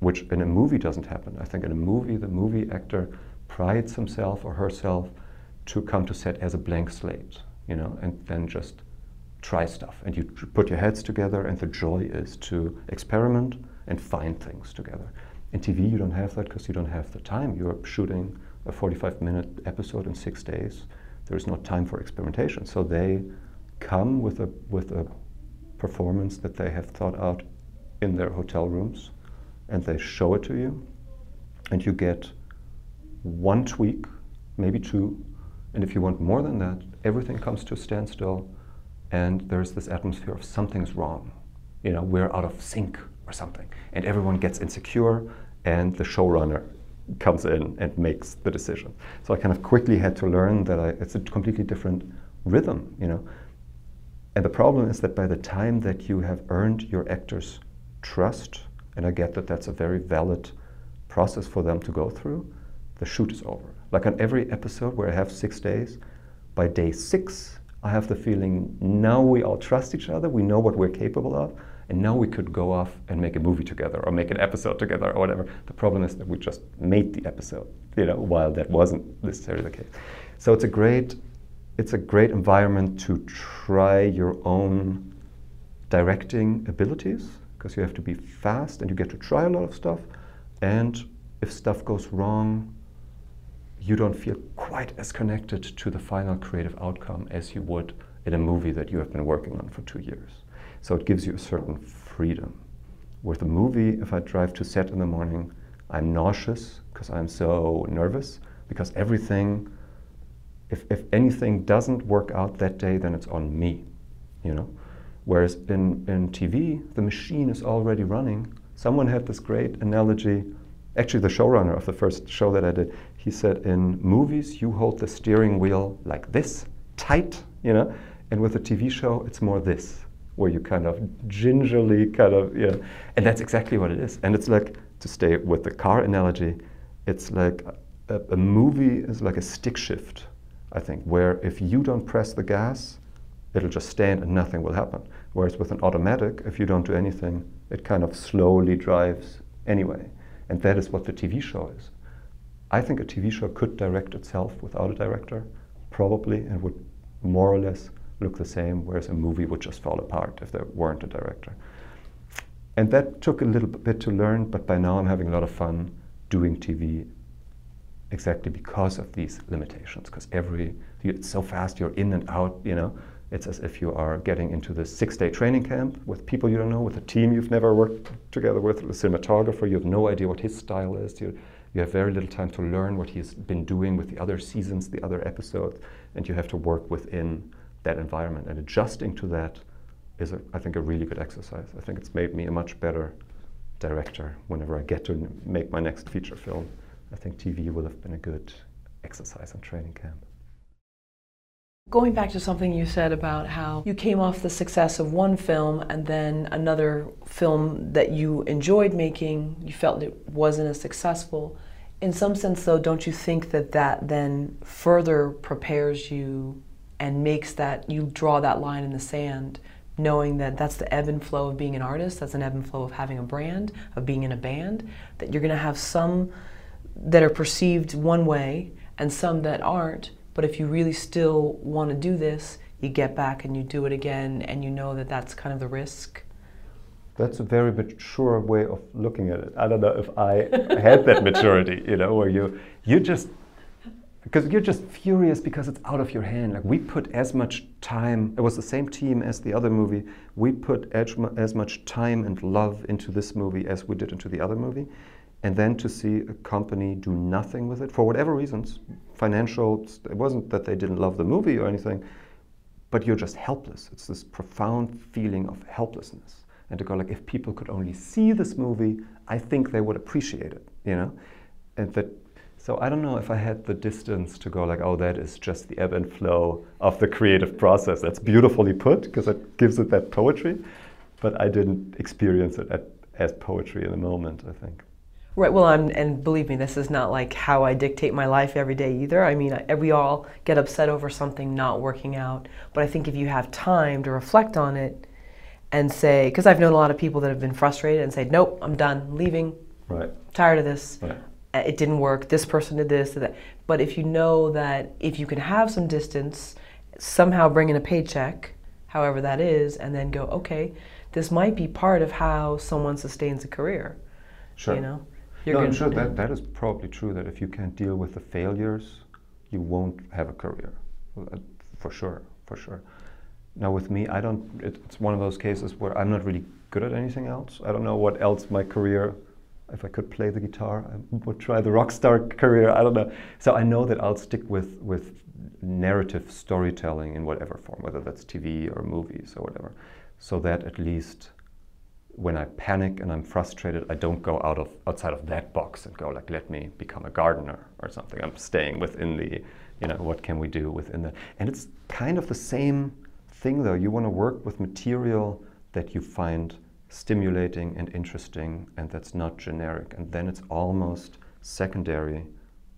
B: which in a movie doesn't happen. I think in a movie, the movie actor prides himself or herself to come to set as a blank slate, you know, and then just try stuff. And you put your heads together, and the joy is to experiment and find things together. In TV, you don't have that because you don't have the time. You're shooting a 45 minute episode in six days. There's no time for experimentation. So they come with a, with a performance that they have thought out in their hotel rooms and they show it to you. And you get one tweak, maybe two. And if you want more than that, everything comes to a standstill and there's this atmosphere of something's wrong. You know, we're out of sync or something. And everyone gets insecure, and the showrunner comes in and makes the decision. So I kind of quickly had to learn that I, it's a completely different rhythm, you know. And the problem is that by the time that you have earned your actors' trust, and I get that that's a very valid process for them to go through, the shoot is over. Like on every episode where I have six days, by day six, I have the feeling now we all trust each other, we know what we're capable of, and now we could go off and make a movie together or make an episode together or whatever. The problem is that we just made the episode, you know, while that wasn't necessarily the case. So it's a great, it's a great environment to try your own directing abilities because you have to be fast and you get to try a lot of stuff. And if stuff goes wrong, you don't feel quite as connected to the final creative outcome as you would in a movie that you have been working on for two years. So it gives you a certain freedom. With a movie, if I drive to set in the morning, I'm nauseous because I'm so nervous because everything, if, if anything doesn't work out that day, then it's on me, you know? Whereas in, in TV, the machine is already running. Someone had this great analogy. Actually, the showrunner of the first show that I did, he said, in movies, you hold the steering wheel like this, tight, you know? And with a TV show, it's more this where you kind of gingerly kind of, yeah. And that's exactly what it is. And it's like, to stay with the car analogy, it's like a, a movie is like a stick shift, I think, where if you don't press the gas, it'll just stand and nothing will happen. Whereas with an automatic, if you don't do anything, it kind of slowly drives anyway. And that is what the TV show is. I think a TV show could direct itself without a director, probably, and would more or less look the same, whereas a movie would just fall apart if there weren't a director. And that took a little bit to learn, but by now I'm having a lot of fun doing TV exactly because of these limitations. Because every, it's so fast, you're in and out, you know. It's as if you are getting into this six day training camp with people you don't know, with a team you've never worked together with, a cinematographer, you have no idea what his style is. You, you have very little time to learn what he's been doing with the other seasons, the other episodes, and you have to work within that environment. And adjusting to that is, a, I think, a really good exercise. I think it's made me a much better director whenever I get to make my next feature film. I think TV will have been a good exercise and training camp.
A: Going back to something you said about how you came off the success of one film and then another film that you enjoyed making, you felt it wasn't as successful. In some sense, though, don't you think that that then further prepares you and makes that you draw that line in the sand knowing that that's the ebb and flow of being an artist, that's an ebb and flow of having a brand, of being in a band, that you're going to have some that are perceived one way and some that aren't. But if you really still want to do this, you get back and you do it again, and you know that that's kind of the risk.
B: That's a very mature way of looking at it. I don't know if I had that maturity, you know, where you you just because you're just furious because it's out of your hand. Like we put as much time. It was the same team as the other movie. We put as, as much time and love into this movie as we did into the other movie, and then to see a company do nothing with it for whatever reasons, financial. It wasn't that they didn't love the movie or anything, but you're just helpless. It's this profound feeling of helplessness, and to go like, if people could only see this movie, I think they would appreciate it. You know, and that so I don't know if I had the distance to go like, oh, that is just the ebb and flow of the creative process. That's beautifully put because it gives it that poetry, but I didn't experience it at, as poetry in the moment. I think.
A: Right. Well, I'm, and believe me, this is not like how I dictate my life every day either. I mean, we all get upset over something not working out, but I think if you have time to reflect on it and say, because I've known a lot of people that have been frustrated and say, nope, I'm done, leaving,
B: right,
A: tired of this.
B: Right
A: it didn't work, this person did this, did that. But if you know that if you can have some distance, somehow bring in a paycheck, however that is, and then go, okay, this might be part of how someone sustains a career.
B: Sure.
A: You know?
B: You're no, I'm sure that, that is probably true that if you can't deal with the failures, you won't have a career. Uh, for sure, for sure. Now, with me, I don't, it's one of those cases where I'm not really good at anything else. I don't know what else my career if I could play the guitar, I would try the rock star [LAUGHS] career. I don't know. So I know that I'll stick with with narrative storytelling in whatever form, whether that's TV or movies or whatever, so that at least when I panic and I'm frustrated, I don't go out of outside of that box and go like, let me become a gardener or something. I'm staying within the, you know, what can we do within that? And it's kind of the same thing though. You want to work with material that you find stimulating and interesting and that's not generic. And then it's almost secondary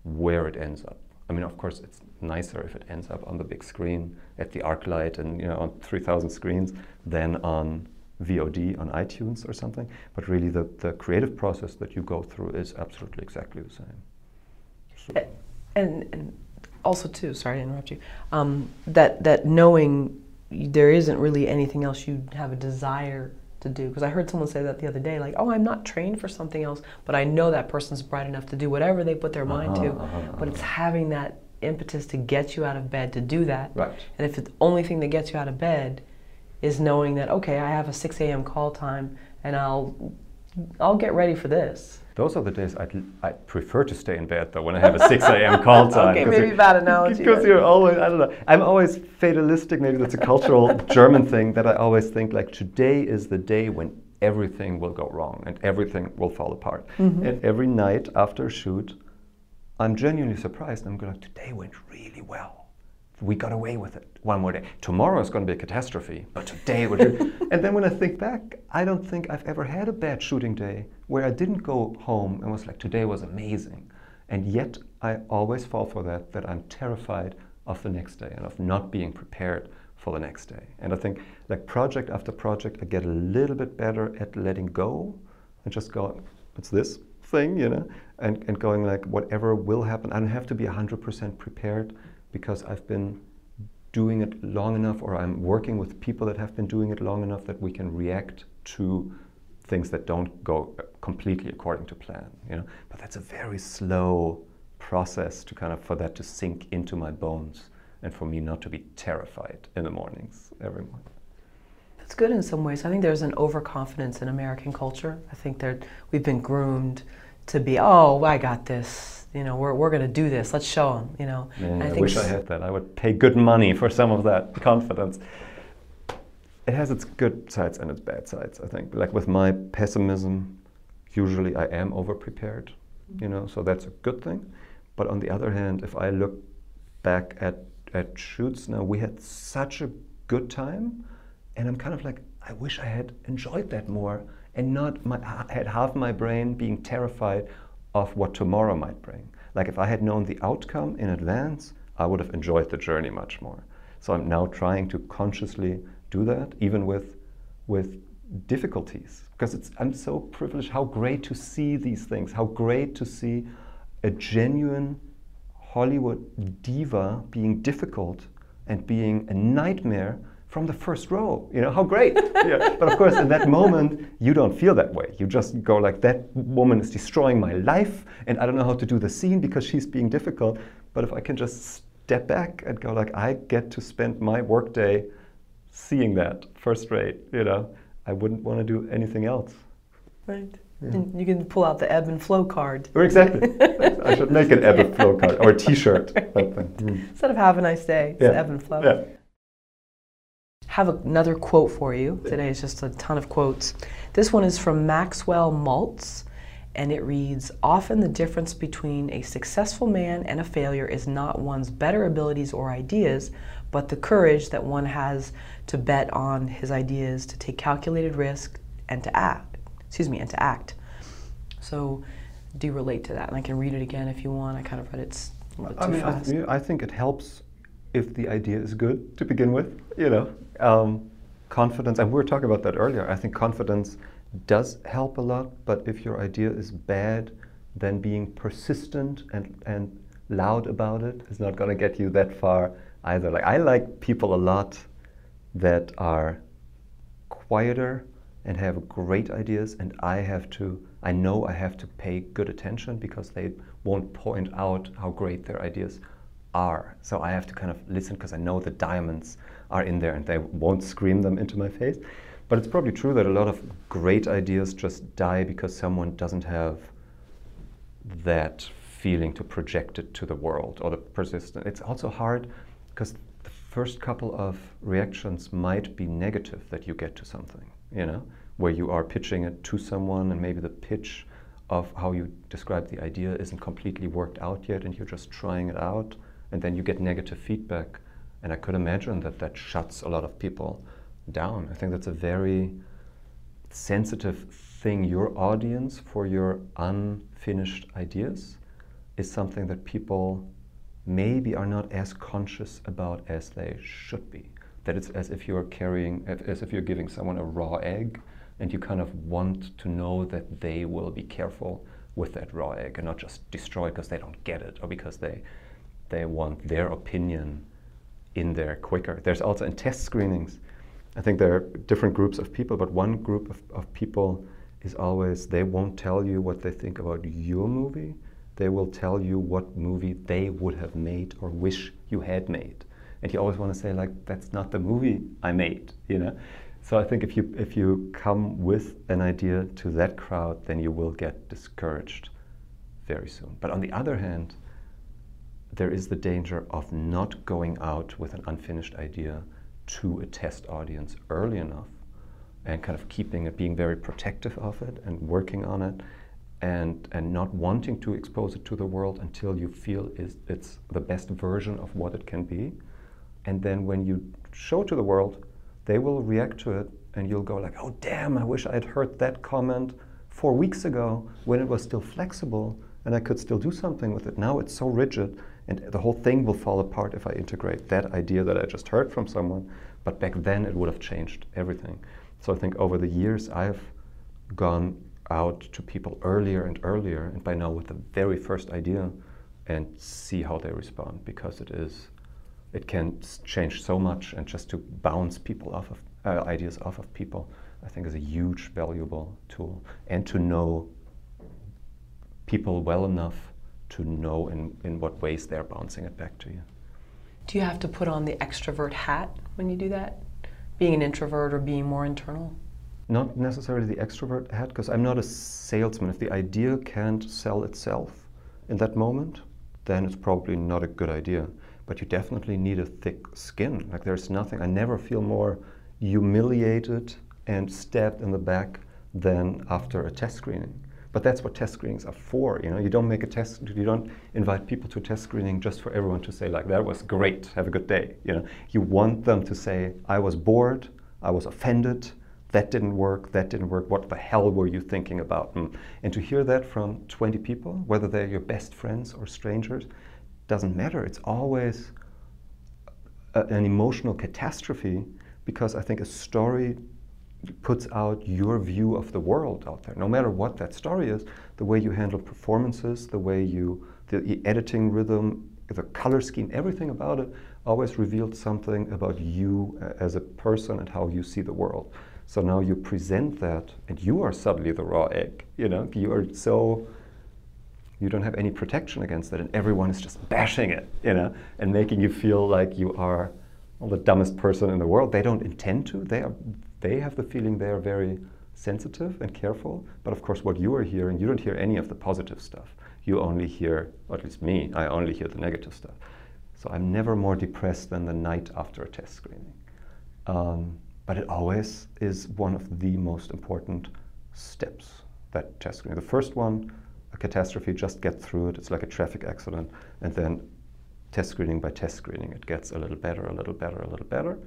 B: where it ends up. I mean, of course, it's nicer if it ends up on the big screen at the ArcLight and you know on 3,000 screens than on VOD on iTunes or something. But really, the, the creative process that you go through is absolutely exactly the same.
A: So. And, and also, too, sorry to interrupt you, um, that, that knowing there isn't really anything else you have a desire to do because I heard someone say that the other day like oh I'm not trained for something else but I know that person's bright enough to do whatever they put their mind uh-huh, to uh-huh, uh-huh. but it's having that impetus to get you out of bed to do that
B: right
A: and if the only thing that gets you out of bed is knowing that okay I have a 6 a.m. call time and I'll I'll get ready for this
B: those are the days I'd, i prefer to stay in bed though when I have a 6 a.m. call [LAUGHS] time.
A: okay, maybe bad analogy.
B: Because you're always, I don't know, I'm always fatalistic. Maybe that's a cultural [LAUGHS] German thing that I always think like today is the day when everything will go wrong and everything will fall apart. Mm-hmm. And every night after a shoot, I'm genuinely surprised. I'm going, today went really well we got away with it one more day. Tomorrow is going to be a catastrophe, but today we're [LAUGHS] and then when I think back, I don't think I've ever had a bad shooting day where I didn't go home and was like, today was amazing. And yet I always fall for that, that I'm terrified of the next day and of not being prepared for the next day. And I think like project after project, I get a little bit better at letting go and just go, it's this thing, you know, and, and going like, whatever will happen, I don't have to be 100% prepared because I've been doing it long enough or I'm working with people that have been doing it long enough that we can react to things that don't go completely according to plan you know but that's a very slow process to kind of for that to sink into my bones and for me not to be terrified in the mornings every morning
A: that's good in some ways i think there's an overconfidence in american culture i think that we've been groomed to be oh i got this you know, we're, we're going to do this. Let's show them, you know.
B: Yeah, I, I wish I had that. I would pay good money for some of that [LAUGHS] confidence. It has its good sides and its bad sides, I think. Like with my pessimism, usually I am over prepared, you know, so that's a good thing. But on the other hand, if I look back at, at shoots now, we had such a good time, and I'm kind of like, I wish I had enjoyed that more and not my, had half my brain being terrified of what tomorrow might bring. Like if I had known the outcome in advance, I would have enjoyed the journey much more. So I'm now trying to consciously do that, even with with difficulties. Because it's I'm so privileged. How great to see these things. How great to see a genuine Hollywood diva being difficult and being a nightmare from the first row. You know, how great. [LAUGHS] yeah. But of course, in that moment, you don't feel that way. You just go like, that woman is destroying my life, and I don't know how to do the scene because she's being difficult. But if I can just step back and go like, I get to spend my workday seeing that first rate, you know, I wouldn't want to do anything else.
A: Right. Yeah. You can pull out the ebb and flow card.
B: Or exactly. I should make an ebb and flow [LAUGHS] card or a T-shirt. Hmm.
A: Instead of "Have a nice day," it's yeah. ebb and flow. Yeah have another quote for you. Today is just a ton of quotes. This one is from Maxwell Maltz, and it reads Often the difference between a successful man and a failure is not one's better abilities or ideas, but the courage that one has to bet on his ideas, to take calculated risk, and to act. Excuse me, and to act. So, do you relate to that? And I can read it again if you want. I kind of read it. I mean,
B: I, I think it helps if the idea is good to begin with, you know, um, confidence, and we were talking about that earlier. I think confidence does help a lot, but if your idea is bad, then being persistent and, and loud about it is not going to get you that far either. Like I like people a lot that are quieter and have great ideas, and I have to. I know I have to pay good attention because they won't point out how great their ideas are. So I have to kind of listen because I know the diamonds are in there and they won't scream them into my face. But it's probably true that a lot of great ideas just die because someone doesn't have that feeling to project it to the world or the persistent. It's also hard because first couple of reactions might be negative that you get to something, you know, where you are pitching it to someone and maybe the pitch of how you describe the idea isn't completely worked out yet and you're just trying it out and then you get negative feedback. And I could imagine that that shuts a lot of people down. I think that's a very sensitive thing. Your audience for your unfinished ideas is something that people maybe are not as conscious about as they should be. That it's as if you're carrying, as if you're giving someone a raw egg and you kind of want to know that they will be careful with that raw egg and not just destroy it because they don't get it or because they they want their opinion in there quicker. There's also in test screenings, I think there are different groups of people, but one group of, of people is always they won't tell you what they think about your movie. They will tell you what movie they would have made or wish you had made. And you always want to say like that's not the movie I made, you know. So I think if you if you come with an idea to that crowd, then you will get discouraged very soon. But on the other hand, there is the danger of not going out with an unfinished idea to a test audience early enough and kind of keeping it, being very protective of it and working on it and, and not wanting to expose it to the world until you feel is, it's the best version of what it can be. And then when you show to the world, they will react to it and you'll go like, oh damn, I wish I had heard that comment four weeks ago when it was still flexible and I could still do something with it. Now it's so rigid and the whole thing will fall apart if I integrate that idea that I just heard from someone. But back then it would have changed everything. So I think over the years I've gone out to people earlier and earlier, and by now with the very first idea, and see how they respond because it is, it can change so much, and just to bounce people off of uh, ideas off of people, I think is a huge valuable tool, and to know people well enough to know in, in what ways they're bouncing it back to you.
A: Do you have to put on the extrovert hat when you do that? Being an introvert or being more internal?
B: Not necessarily the extrovert hat, because I'm not a salesman. If the idea can't sell itself in that moment, then it's probably not a good idea. But you definitely need a thick skin. Like there's nothing, I never feel more humiliated and stabbed in the back than after a test screening. But that's what test screenings are for. You know, you don't make a test. You don't invite people to test screening just for everyone to say like, "That was great. Have a good day." You know, you want them to say, "I was bored. I was offended. That didn't work. That didn't work. What the hell were you thinking about?" Mm. And to hear that from 20 people, whether they're your best friends or strangers, doesn't matter. It's always a, an emotional catastrophe because I think a story puts out your view of the world out there. No matter what that story is, the way you handle performances, the way you, the, the editing rhythm, the color scheme, everything about it always revealed something about you as a person and how you see the world. So now you present that, and you are suddenly the raw egg. You know, you are so you don't have any protection against that, and everyone is just bashing it, you know, and making you feel like you are the dumbest person in the world. They don't intend to. They are. They have the feeling they are very sensitive and careful. But of course, what you are hearing, you don't hear any of the positive stuff. You only hear, or at least me, I only hear the negative stuff. So I'm never more depressed than the night after a test screening. Um, but it always is one of the most important steps, that test screening. The first one, a catastrophe, just get through it. It's like a traffic accident. And then test screening by test screening, it gets a little better, a little better, a little better.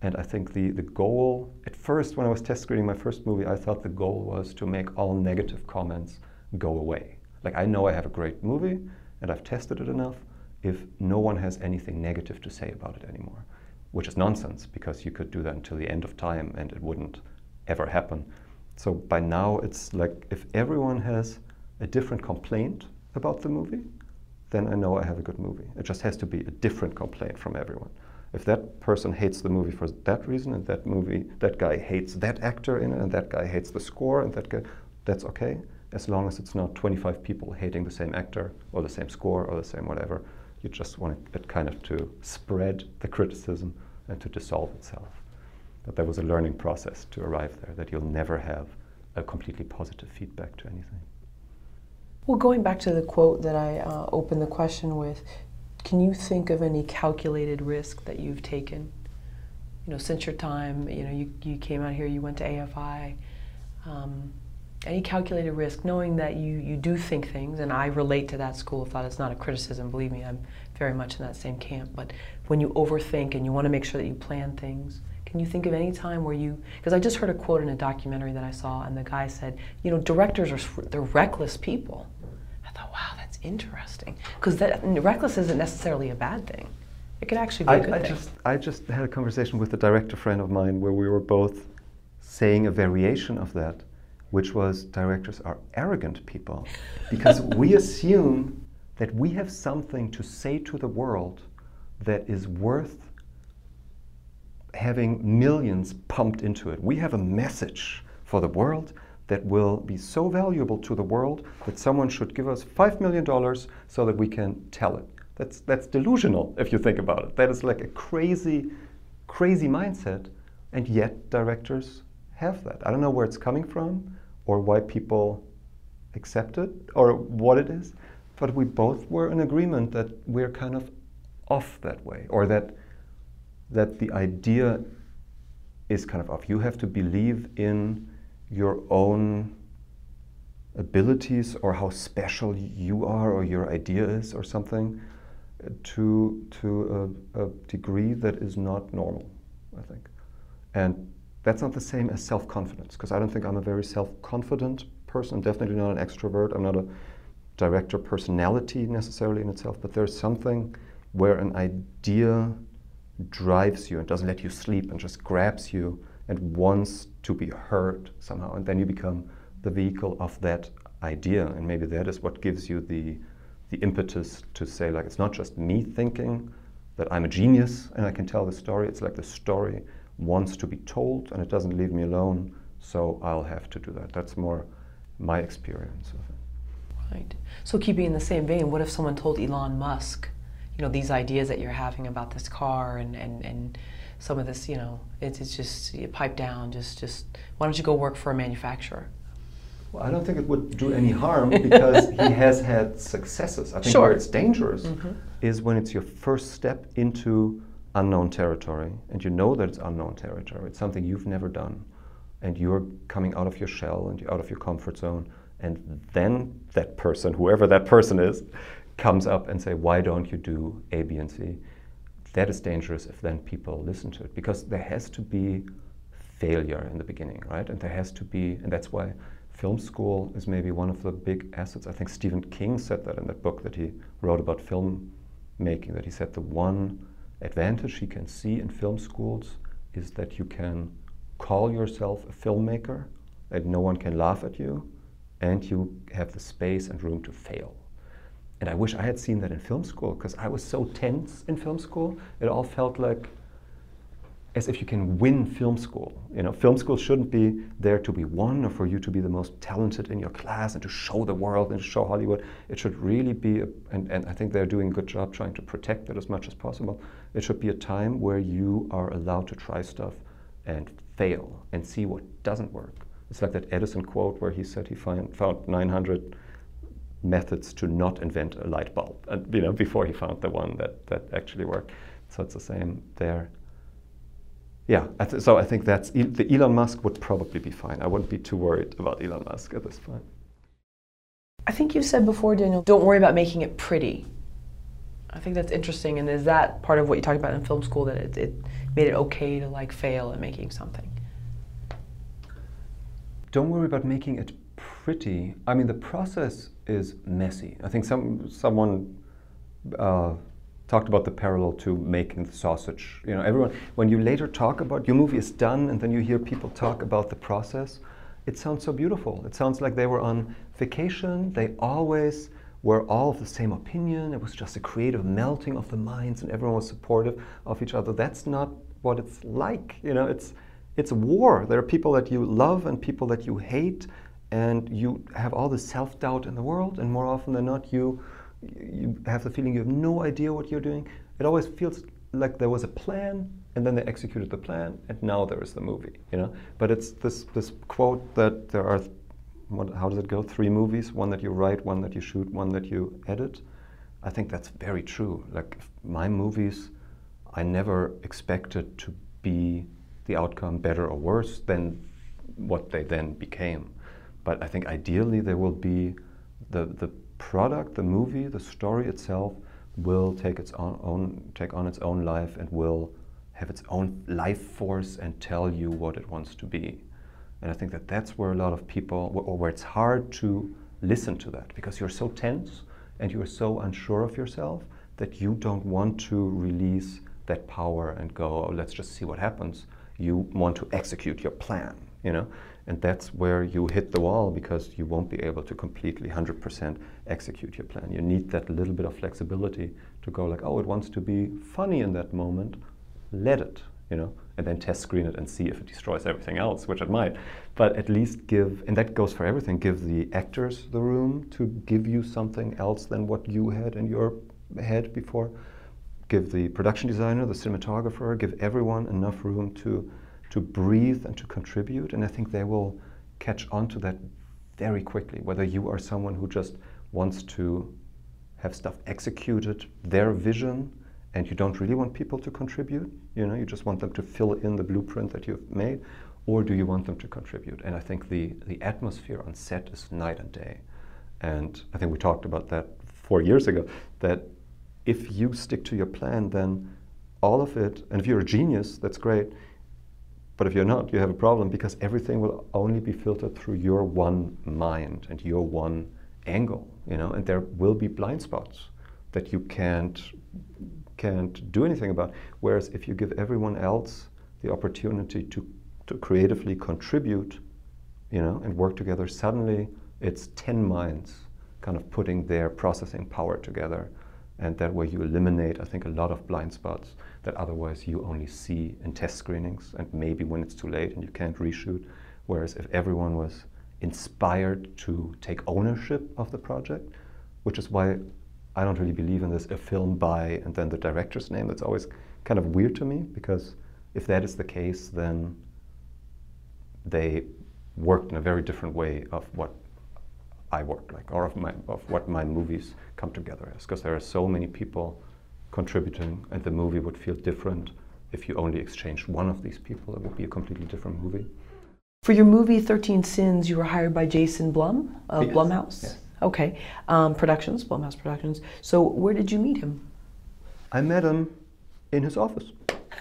B: And I think the, the goal, at first, when I was test screening my first movie, I thought the goal was to make all negative comments go away. Like, I know I have a great movie and I've tested it enough if no one has anything negative to say about it anymore, which is nonsense because you could do that until the end of time and it wouldn't ever happen. So by now, it's like if everyone has a different complaint about the movie, then I know I have a good movie. It just has to be a different complaint from everyone. If that person hates the movie for that reason, and that movie, that guy hates that actor in it, and that guy hates the score, and that guy, that's okay, as long as it's not 25 people hating the same actor or the same score or the same whatever. You just want it kind of to spread the criticism and to dissolve itself. But there was a learning process to arrive there, that you'll never have a completely positive feedback to anything.
A: Well, going back to the quote that I uh, opened the question with, can you think of any calculated risk that you've taken? You know, since your time, you know, you, you came out here, you went to AFI. Um, any calculated risk, knowing that you, you do think things, and I relate to that school of thought. It's not a criticism, believe me, I'm very much in that same camp. But when you overthink and you want to make sure that you plan things, can you think of any time where you, because I just heard a quote in a documentary that I saw, and the guy said, you know, directors are, they're reckless people. I thought, wow, that's interesting. Because reckless isn't necessarily a bad thing. It could actually be I, a good
B: I
A: thing.
B: Just, I just had a conversation with a director friend of mine where we were both saying a variation of that which was directors are arrogant people because we [LAUGHS] assume that we have something to say to the world that is worth having millions pumped into it. We have a message for the world that will be so valuable to the world that someone should give us $5 million so that we can tell it. That's, that's delusional if you think about it. That is like a crazy, crazy mindset, and yet directors have that. I don't know where it's coming from or why people accept it or what it is, but we both were in agreement that we're kind of off that way or that that the idea is kind of off. You have to believe in your own abilities or how special you are or your idea is or something to to a, a degree that is not normal, I think. And that's not the same as self confidence, because I don't think I'm a very self confident person. I'm definitely not an extrovert. I'm not a director personality necessarily in itself, but there's something where an idea drives you and doesn't let you sleep and just grabs you and wants to be heard somehow. And then you become the vehicle of that idea. And maybe that is what gives you the, the impetus to say, like, it's not just me thinking that I'm a genius and I can tell the story, it's like the story wants to be told and it doesn't leave me alone, so I'll have to do that. That's more my experience of it.
A: Right. So keeping in the same vein, what if someone told Elon Musk, you know, these ideas that you're having about this car and, and, and some of this, you know, it's, it's just you pipe down, just, just, why don't you go work for a manufacturer?
B: Well, I don't think it would do any harm [LAUGHS] because he has had successes. I think
A: sure.
B: where it's dangerous mm-hmm. is when it's your first step into unknown territory and you know that it's unknown territory, it's something you've never done, and you're coming out of your shell and you're out of your comfort zone, and then that person, whoever that person is, comes up and say, why don't you do A, B, and C? That is dangerous if then people listen to it because there has to be failure in the beginning, right? And there has to be, and that's why film school is maybe one of the big assets. I think Stephen King said that in that book that he wrote about film making, that he said the one advantage he can see in film schools is that you can call yourself a filmmaker, that no one can laugh at you, and you have the space and room to fail. And I wish I had seen that in film school because I was so tense in film school. It all felt like as if you can win film school. You know, film school shouldn't be there to be won or for you to be the most talented in your class and to show the world and to show Hollywood. It should really be, a, and, and I think they're doing a good job trying to protect that as much as possible. It should be a time where you are allowed to try stuff and fail and see what doesn't work. It's like that Edison quote where he said he find, found 900 methods to not invent a light bulb, and, you know, before he found the one that, that actually worked. So it's the same there yeah, so I think that's the Elon Musk would probably be fine. I wouldn't be too worried about Elon Musk at this point.
A: I think you said before, Daniel, don't worry about making it pretty. I think that's interesting, and is that part of what you talked about in film school that it, it made it okay to like fail at making something?
B: Don't worry about making it pretty. I mean, the process is messy. I think some someone. Uh, talked about the parallel to making the sausage. You know, everyone, when you later talk about your movie is done and then you hear people talk about the process, it sounds so beautiful. It sounds like they were on vacation. They always were all of the same opinion. It was just a creative melting of the minds and everyone was supportive of each other. That's not what it's like. You know, it's it's war. There are people that you love and people that you hate, and you have all the self-doubt in the world, and more often than not, you you have the feeling you have no idea what you're doing. It always feels like there was a plan and then they executed the plan and now there is the movie, you know. But it's this this quote that there are, what, how does it go? Three movies: one that you write, one that you shoot, one that you edit. I think that's very true. Like my movies, I never expected to be the outcome better or worse than what they then became. But I think ideally there will be the the product, the movie, the story itself will take its own, own, take on its own life and will have its own life force and tell you what it wants to be. And I think that that's where a lot of people, or where it's hard to listen to that because you're so tense and you're so unsure of yourself that you don't want to release that power and go, oh, let's just see what happens. You want to execute your plan, you know? And that's where you hit the wall because you won't be able to completely 100% execute your plan. You need that little bit of flexibility to go like, oh, it wants to be funny in that moment, let it, you know, and then test screen it and see if it destroys everything else, which it might. But at least give, and that goes for everything, give the actors the room to give you something else than what you had in your head before. Give the production designer, the cinematographer, give everyone enough room to to breathe and to contribute. And I think they will catch on to that very quickly, whether you are someone who just wants to have stuff executed, their vision, and you don't really want people to contribute, you know, you just want them to fill in the blueprint that you've made, or do you want them to contribute? And I think the, the atmosphere on set is night and day. And I think we talked about that four years ago, that if you stick to your plan, then all of it, and if you're a genius, that's great, but if you're not, you have a problem because everything will only be filtered through your one mind and your one angle, you know, and there will be blind spots that you can't can't do anything about. Whereas if you give everyone else the opportunity to, to creatively contribute, you know, and work together, suddenly it's 10 minds kind of putting their processing power together. And that way you eliminate, I think, a lot of blind spots that otherwise you only see in test screenings and maybe when it's too late and you can't reshoot. Whereas if everyone was inspired to take ownership of the project, which is why I don't really believe in this a film by and then the director's name. That's always kind of weird to me because if that is the case, then they worked in a very different way of what I work like, or of, my, of what my movies come together as. Because there are so many people contributing, and the movie would feel different if you only exchanged one of these people. It would be a completely different movie.
A: For your movie 13 Sins, you were hired by Jason Blum of yes. Blumhouse. Yes. Okay. Um, Productions, Blumhouse Productions. So where did you meet him?
B: I met him in his office.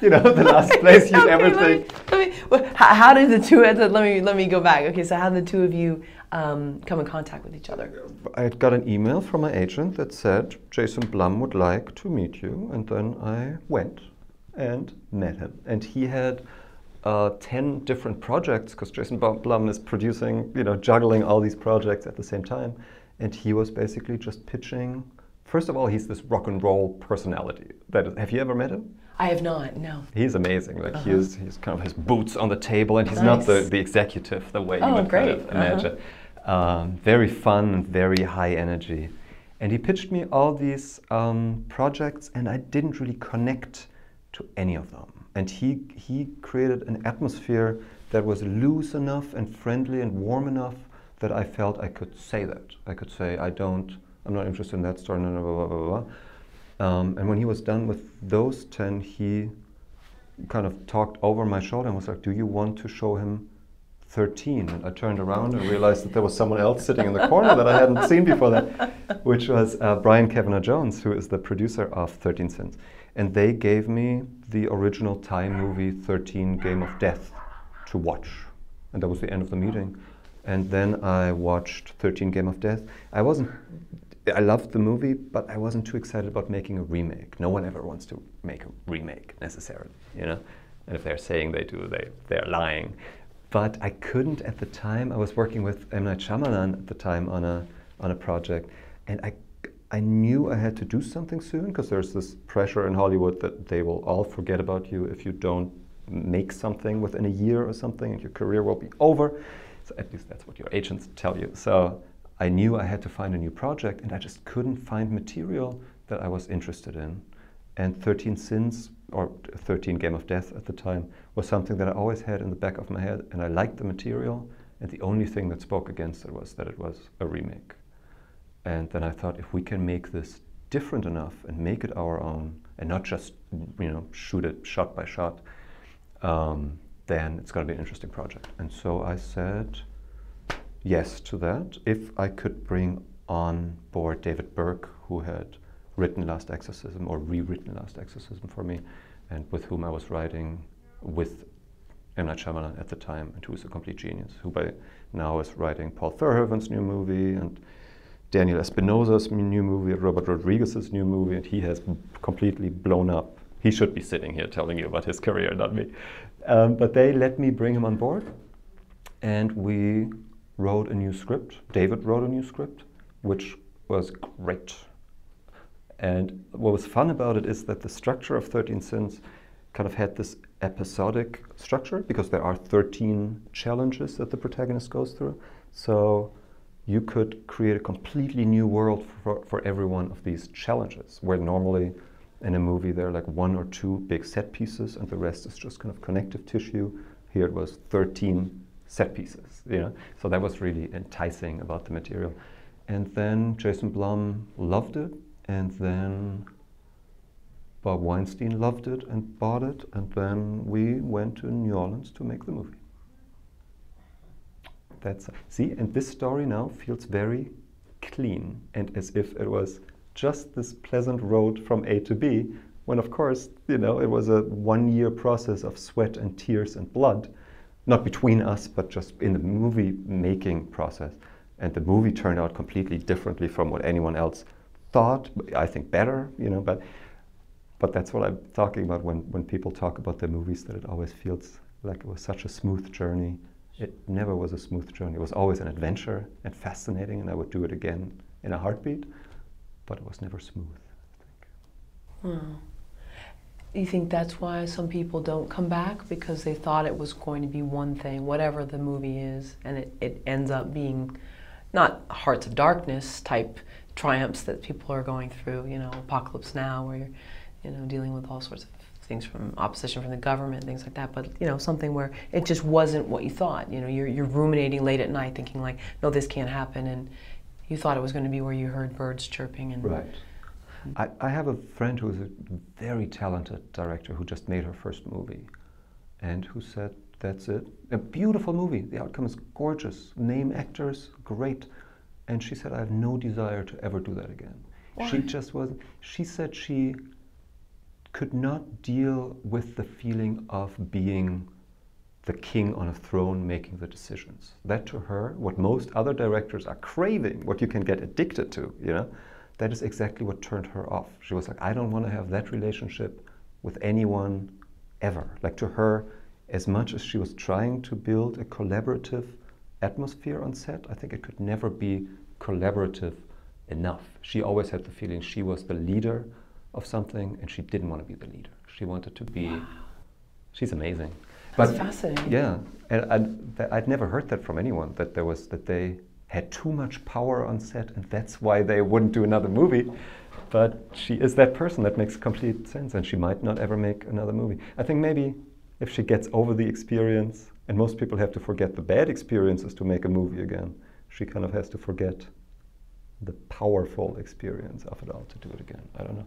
B: You know, [LAUGHS] the last place you [LAUGHS] okay, ever think.
A: Let me, let me, well, how, how, did the two? [LAUGHS] Let me let me go back. Okay, so how did the two of you um, come in contact with each other?
B: I got an email from my agent that said Jason Blum would like to meet you, and then I went and met him. And he had uh, 10 different projects because Jason Blum is producing, you know, juggling all these projects at the same time. And he was basically just pitching. First of all, he's this rock and roll personality. That is, have you ever met him?
A: I have not, no.
B: He's amazing. Like uh-huh. he is, he's kind of his boots on the table, and he's nice. not the, the executive the way you oh, would great. kind of imagine. Uh-huh. Um, very fun and very high energy. And he pitched me all these um, projects, and I didn't really connect to any of them. And he, he created an atmosphere that was loose enough and friendly and warm enough that I felt I could say that. I could say, I don't, I'm not interested in that story, blah, blah, blah, blah, blah. Um, and when he was done with those 10, he kind of talked over my shoulder and was like, Do you want to show him 13? And I turned around and realized that there was someone else sitting in the corner that I hadn't [LAUGHS] seen before that, which was uh, Brian Kavanaugh Jones, who is the producer of 13 Sins and they gave me the original Thai movie 13 Game of Death to watch. And that was the end of the meeting. And then I watched 13 Game of Death. I wasn't, I loved the movie, but I wasn't too excited about making a remake. No one ever wants to make a remake necessarily, you know? And if they're saying they do, they, they're lying. But I couldn't at the time. I was working with M. Night Shyamalan at the time on a, on a project, and I I knew I had to do something soon because there's this pressure in Hollywood that they will all forget about you if you don't make something within a year or something and your career will be over. At least that's what your agents tell you. So I knew I had to find a new project and I just couldn't find material that I was interested in. And 13 Sins, or 13 Game of Death at the time, was something that I always had in the back of my head and I liked the material. And the only thing that spoke against it was that it was a remake. And then I thought, if we can make this different enough and make it our own, and not just you know shoot it shot by shot, um, then it's going to be an interesting project. And so I said yes to that if I could bring on board David Birke, who had written Last Exorcism or rewritten Last Exorcism for me, and with whom I was writing with M. Night Shyamalan at the time, and who is a complete genius, who by now is writing Paul Verhoeven's new movie and Daniel Espinosa's new movie, Robert Rodriguez's new movie, and he has completely blown up. He should be sitting here telling you about his career, not me. Um, but they let me bring him on board, and we wrote a new script. David wrote a new script, which was great. And what was fun about it is that the structure of 13 Sins kind of had this episodic structure because there are 13 challenges that the protagonist goes through. So you could create a completely new world for, for every one of these challenges, where normally in a movie there are like one or two big set pieces and the rest is just kind of connective tissue. Here it was 13 set pieces, you know? So that was really enticing about the material. And then Jason Blum loved it, and then Bob Weinstein loved it and bought it, and then we went to New Orleans to make the movie. That's see, and this story now feels very clean and as if it was just this pleasant road from A to B, when of course, you know, it was a one year process of sweat and tears and blood, not between us, but just in the movie making process. And the movie turned out completely differently from what anyone else thought. I think better, you know, but but that's what I'm talking about when, when people talk about their movies, that it always feels like it was such a smooth journey it never was a smooth journey. It was always an adventure and fascinating, and I would do it again in a heartbeat, but it was never smooth.
A: Hmm. You think that's why some people don't come back because they thought it was going to be one thing, whatever the movie is, and it, it ends up being not Hearts of Darkness type triumphs that people are going through, you know, Apocalypse Now, where you're, you know, dealing with all sorts of things from opposition from the government, things like that. But you know, something where it just wasn't what you thought. You know, you're you're ruminating late at night, thinking like, no, this can't happen, and you thought it was going to be where you heard birds chirping and.
B: Right. I, I have a friend who is a very talented director who just made her first movie, and who said, "That's it, a beautiful movie. The outcome is gorgeous. Name actors, great." And she said, "I have no desire to ever do that again." Why? She just was. She said she could not deal with the feeling of being the king on a throne making the decisions. That to her, what most other directors are craving, what you can get addicted to, you know, that is exactly what turned her off. She was like, I don't want to have that relationship with anyone ever. Like to her, as much as she was trying to build a collaborative atmosphere on set, I think it could never be collaborative enough. She always had the feeling she was the leader of something and she didn't want to be the leader. She wanted to be. Wow. She's amazing.
A: That's but, fascinating.
B: Yeah, and I'd, I'd never heard that from anyone that there was that they had too much power on set and that's why they wouldn't do another movie. But she is that person that makes complete sense and she might not ever make another movie. I think maybe if she gets over the experience, and most people have to forget the bad experiences to make a movie again, she kind of has to forget the powerful experience of it all to do it again. I don't know.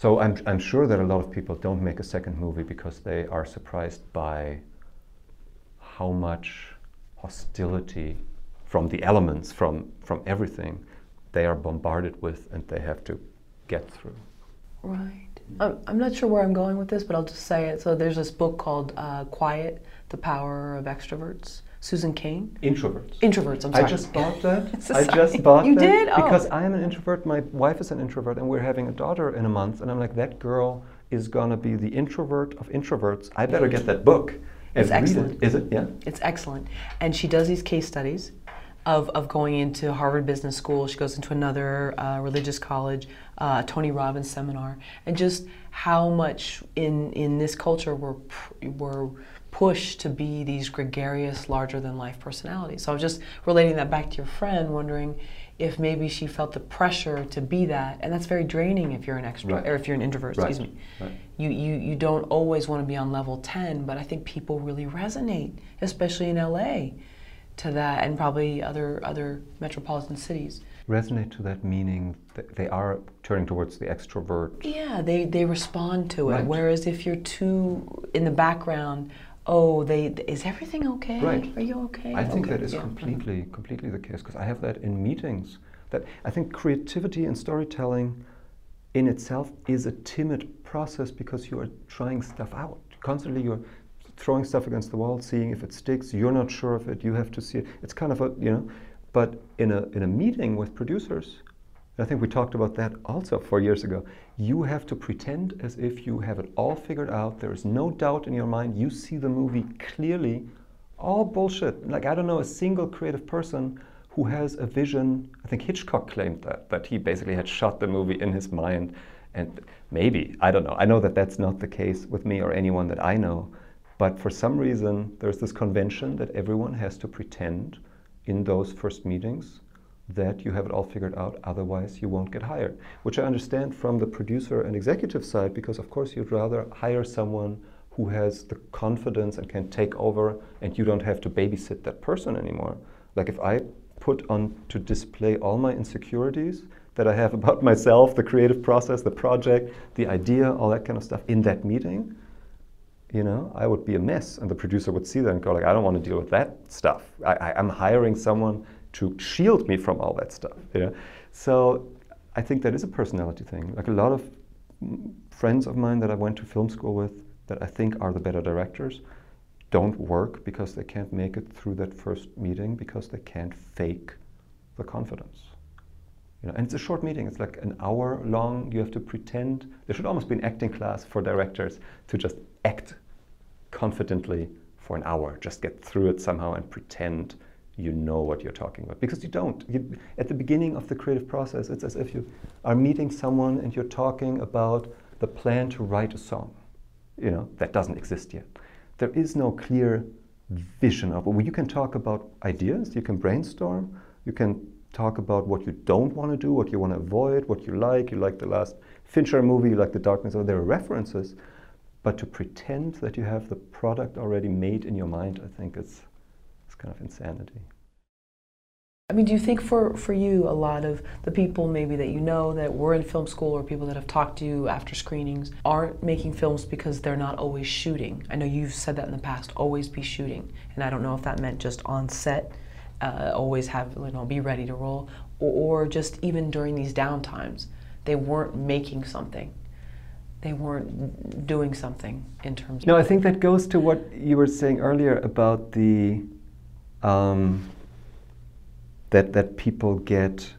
B: So I'm, I'm sure that a lot of people don't make a second movie because they are surprised by how much hostility from the elements, from, from everything, they are bombarded with and they have to get through.
A: Right. I'm not sure where I'm going with this, but I'll just say it. So there's this book called uh, Quiet, The Power of Extroverts. Susan Cain.
B: Introverts.
A: Introverts. I'm sorry. [LAUGHS]
B: I just bought that. I just bought
A: you
B: that.
A: did?
B: Oh. Because I am an introvert. My wife is an introvert, and we're having a daughter in a month. And I'm like, that girl is gonna be the introvert of introverts. I better get that book.
A: and It's excellent.
B: It. Is it? Yeah.
A: It's excellent. And she does these case studies of, of going into Harvard Business School. She goes into another uh, religious college, uh, Tony Robbins seminar, and just how much in in this culture we're we're push to be these gregarious, larger than life personalities. So I was just relating that back to your friend, wondering if maybe she felt the pressure to be that, and that's very draining if you're an extrovert right. or if you're an introvert. Right. Excuse me. Right. You, you you don't always want to be on level ten, but I think people really resonate, especially in LA, to that, and probably other other metropolitan cities.
B: Resonate to that meaning that they are turning towards the extrovert.
A: Yeah, they they respond to it. Whereas if you're too in the background oh, they is everything okay?
B: Right.
A: Are you okay?
B: I think
A: okay.
B: that is yeah. Uh-huh. completely completely the case because I have that in meetings. That I think creativity and storytelling in itself is a timid process because you are trying stuff out. Constantly you're throwing stuff against the wall, seeing if it sticks. You're not sure of it. You have to see it. It's kind of a you know. But in a in a meeting with producers, I think we talked about that also four years ago. You have to pretend as if you have it all figured out. There is no doubt in your mind. You see the movie clearly. All bullshit. Like, I don't know a single creative person who has a vision. I think Hitchcock claimed that, that he basically had shot the movie in his mind. And maybe, I don't know. I know that that's not the case with me or anyone that I know. But for some reason, there's this convention that everyone has to pretend in those first meetings that you have it all figured out, otherwise you won't get hired. Which I understand from the producer and executive side, because of course you'd rather hire someone who has the confidence and can take over, and you don't have to babysit that person anymore. Like if I put on to display all my insecurities that I have [LAUGHS] about myself, the creative process, the project, the idea, all that kind of stuff in that meeting, you know, I would be a mess. And the producer would see that and go like, I don't want to deal with that stuff. I, I, I'm hiring someone to shield me from all that stuff. Yeah. So I think that is a personality thing. Like a lot of friends of mine that I went to film school with that I think are the better directors don't work because they can't make it through that first meeting because they can't fake the confidence. You know, and it's a short meeting. It's like an hour long. You have to pretend. There should almost be an acting class for directors to just act confidently for an hour. Just get through it somehow and pretend you know what you're talking about because you don't. You, at the beginning of the creative process, it's as if you are meeting someone and you're talking about the plan to write a song. You know that doesn't exist yet. There is no clear vision of it. You can talk about ideas, you can brainstorm, you can talk about what you don't want to do, what you want to avoid, what you like. You like the last Fincher movie, you like The Darkness, or there are references. But to pretend that you have the product already made in your mind, I think it's kind of insanity.
A: I mean, do you think for, for you, a lot of the people maybe that you know that were in film school or people that have talked to you after screenings aren't making films because they're not always shooting? I know you've said that in the past, always be shooting. And I don't know if that meant just on set, uh, always have, you know, be ready to roll, or, or just even during these downtimes, they weren't making something they weren't doing something in terms of
B: no i think that goes to what you were saying earlier about the um, that that people get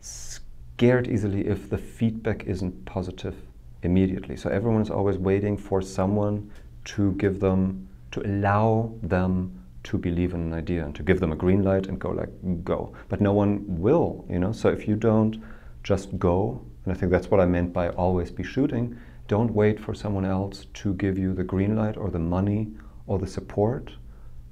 B: scared easily if the feedback isn't positive immediately. So everyone is always waiting for someone to give them to allow them to believe in an idea and to give them a green light and go like go. But no one will, you know. So if you don't just go, and I think that's what I meant by always be shooting. Don't wait for someone else to give you the green light or the money or the support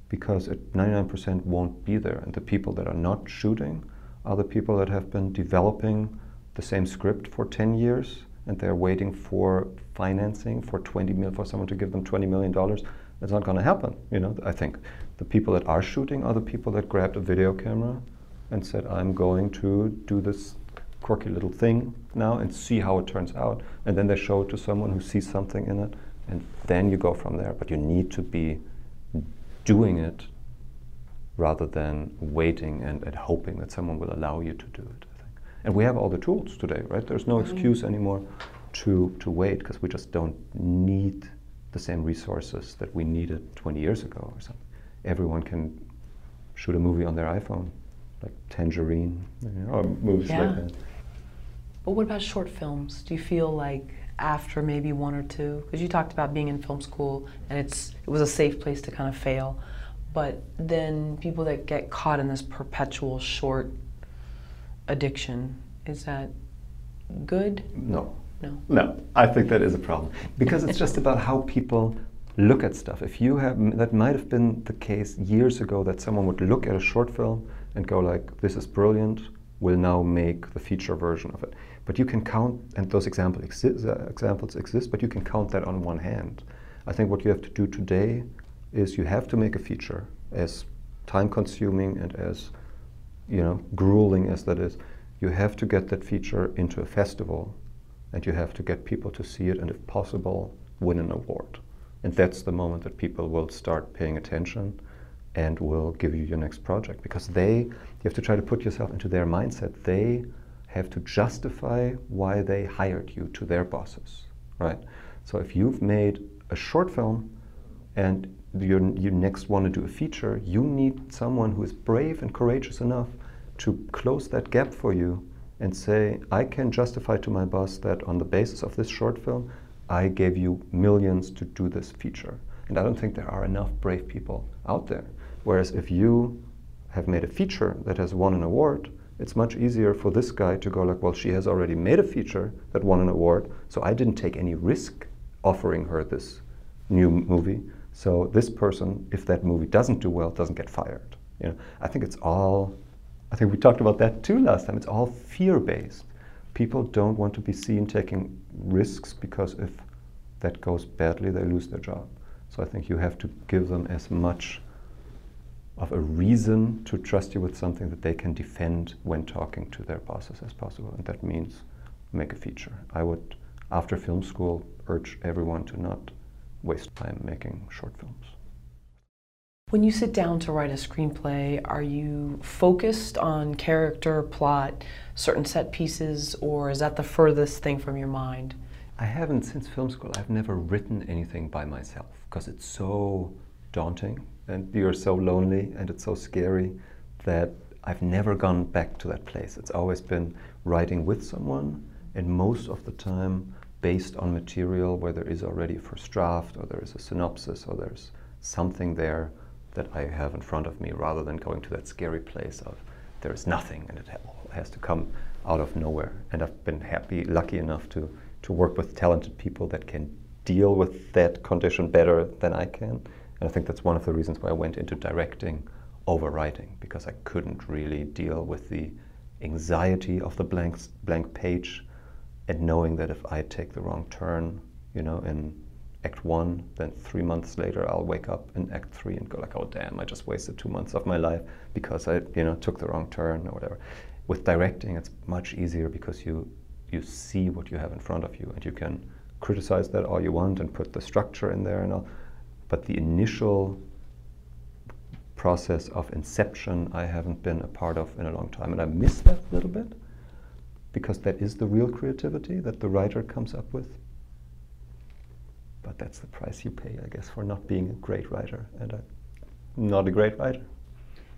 B: because 99% won't be there. And the people that are not shooting are the people that have been developing the same script for 10 years and they're waiting for financing for 20 mil for someone to give them 20 million dollars. That's not going to happen. You know, I think the people that are shooting are the people that grabbed a video camera and said, "I'm going to do this quirky little thing now and see how it turns out," and then they show it to someone who sees something in it, and then you go from there. But you need to be doing it rather than waiting and, and hoping that someone will allow you to do it. I think. And we have all the tools today, right? There's no mm-hmm. excuse anymore to, to wait because we just don't need the same resources that we needed 20 years ago or something. Everyone can shoot a movie on their iPhone, like Tangerine, you know, or movies yeah. like that.
A: But what about short films? Do you feel like after maybe one or two because you talked about being in film school and it's it was a safe place to kind of fail. But then people that get caught in this perpetual short addiction is that good?
B: No.
A: No.
B: No. I think that is a problem. Because it's just about how people look at stuff. If you have that might have been the case years ago that someone would look at a short film and go like this is brilliant. We'll now make the feature version of it but you can count, and those example exi- examples exist, but you can count that on one hand. I think what you have to do today is you have to make a feature, as time consuming and as you know grueling as that is. You have to get that feature into a festival, and you have to get people to see it, and if possible, win an award. And that's the moment that people will start paying attention and will give you your next project because they you have to try to put yourself into their mindset. They have to justify why they hired you to their bosses, right? So if you've made a short film and you you next want to do a feature, you need someone who is brave and courageous enough to close that gap for you and say, I can justify to my boss that on the basis of this short film, I gave you millions to do this feature. And I don't think there are enough brave people out there. Whereas if you have made a feature that has won an award, it's much easier for this guy to go like, well, she has already made a feature that won an award, so I didn't take any risk offering her this new movie. So this person, if that movie doesn't do well, doesn't get fired. You know, I think it's all. I think we talked about that too last time. It's all fear-based. People don't want to be seen taking risks because if that goes badly, they lose their job. So I think you have to give them as much of a reason to trust you with something that they can defend when talking to their bosses as possible. And that means make a feature. I would, after film school, urge everyone to not waste time making short films.
A: When you sit down to write a screenplay, are you focused on character, plot, certain set pieces, or is that the furthest thing from your mind?
B: I haven't since film school. I've never written anything by myself because it's so daunting and you're so lonely and it's so scary that I've never gone back to that place. It's always been writing with someone, and most of the time based on material where there is already a first draft, or there is a synopsis, or there's something there that I have in front of me, rather than going to that scary place of there is nothing and it has to come out of nowhere. And I've been happy, lucky enough to, to work with talented people that can deal with that condition better than I can. And I think that's one of the reasons why I went into directing over writing, because I couldn't really deal with the anxiety of the blank, blank page and knowing that if I take the wrong turn, you know, in act one, then three months later I'll wake up in act three and go like, oh damn, I just wasted two months of my life because I, you know, took the wrong turn or whatever. With directing, it's much easier because you you see what you have in front of you and you can criticize that all you want and put the structure in there and all but the initial process of inception I haven't been a part of in a long time. And I miss that a little bit because that is the real creativity that the writer comes up with. But that's the price you pay, I guess, for not being a great writer. And I'm not a great writer.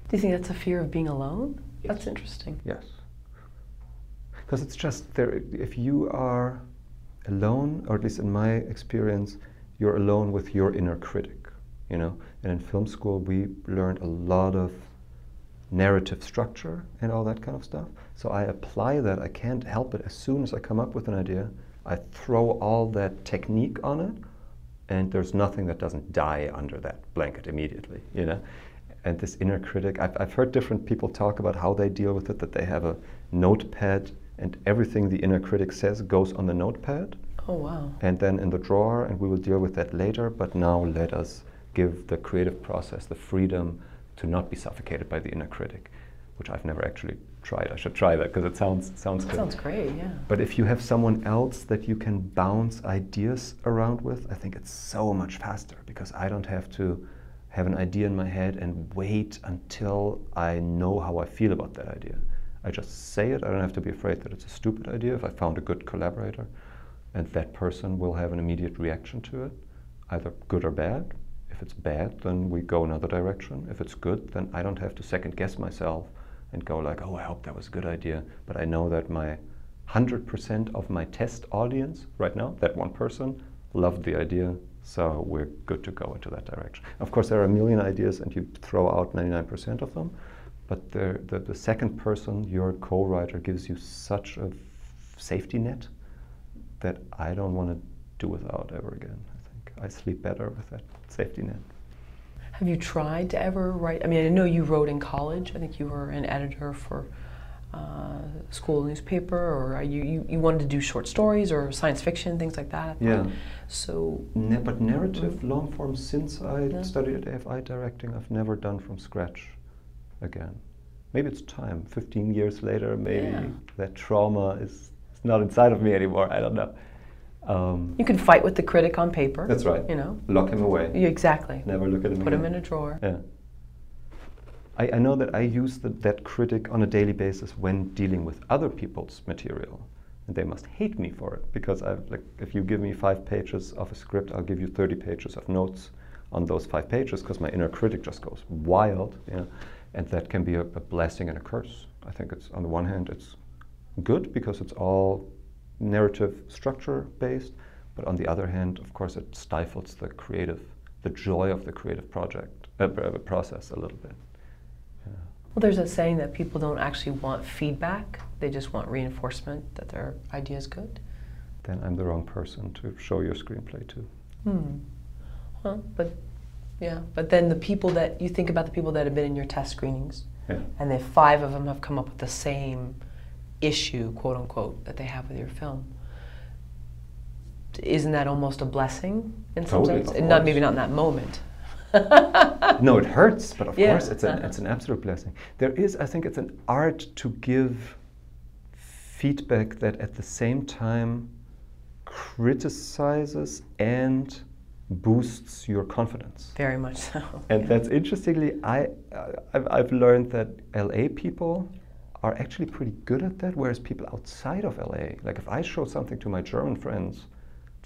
A: Do you think that's a fear of being alone? Yes. That's interesting.
B: Yes. Because it's just there, if you are alone, or at least in my experience, you're alone with your inner critic. you know. And in film school, we learned a lot of narrative structure and all that kind of stuff. So I apply that. I can't help it. As soon as I come up with an idea, I throw all that technique on it, and there's nothing that doesn't die under that blanket immediately, you know. And this inner critic, I've, I've heard different people talk about how they deal with it. That they have a notepad, and everything the inner critic says goes on the notepad.
A: Oh wow.
B: And then in the drawer, and we will deal with that later. But now let us give the creative process the freedom to not be suffocated by the inner critic, which I've never actually tried. I should try that because it sounds sounds
A: That
B: good.
A: sounds great. Yeah.
B: But if you have someone else that you can bounce ideas around with, I think it's so much faster because I don't have to have an idea in my head and wait until I know how I feel about that idea. I just say it. I don't have to be afraid that it's a stupid idea if I found a good collaborator and that person will have an immediate reaction to it, either good or bad. If it's bad, then we go another direction. If it's good, then I don't have to second guess myself and go like, oh, I hope that was a good idea. But I know that my 100% of my test audience right now, that one person, loved the idea, so we're good to go into that direction. Of course, there are a million ideas and you throw out 99% of them, but the, the, the second person, your co writer, gives you such a safety net that I don't want to do without ever again. I think I sleep better with that safety net.
A: Have you tried to ever write? I mean, I know you wrote in college. I think you were an editor for uh, school newspaper, or you, you, you wanted to do short stories or science fiction, things like that. I
B: Yeah.
A: So,
B: Ne- but narrative, long form, since I
A: Yeah.
B: studied at AFI directing, I've never done from scratch again. Maybe it's time. 15 years later, maybe
A: Yeah.
B: that trauma is, is not inside of me anymore. I don't know. Um,
A: you can fight with the critic on paper.
B: that's right.
A: You know,
B: Lock him away.
A: Yeah, exactly.
B: Never look at him
A: Put
B: again.
A: him in a drawer.
B: Yeah. I, I know that I use the, that critic on a daily basis when dealing with other people's material. And they must hate me for it because I've, like, if you give me five pages of a script, I'll give you 30 pages of notes on those five pages because my inner critic just goes wild. You know? And that can be a, a blessing and a curse. I think it's, on the one hand, it's good because it's all narrative structure based, but on the other hand, of course, it stifles the creative, the joy of the creative project, uh, uh, process a little bit. Yeah.
A: Well, there's a saying that people don't actually want feedback; they just want reinforcement that their idea is good.
B: Then I'm the wrong person to show your screenplay to.
A: Hmm. Well, but yeah, but then the people that you think about the people that have been in your test screenings,
B: Yeah.
A: and if five of them have come up with the same issue, quote unquote, that they have with your film. Isn't that almost a blessing in some
B: Totally,
A: sense? not maybe not in that moment. [LAUGHS]
B: no, it hurts, but of [LAUGHS]
A: Yeah.
B: course it's an, it's an [LAUGHS] absolute blessing. There is, I think, it's an art to give feedback that at the same time criticizes and boosts your confidence.
A: Very much so.
B: And
A: yeah.
B: that's interestingly, I, I've, I've learned that LA people are actually pretty good at that, whereas people outside of LA, like if I show something to my German friends,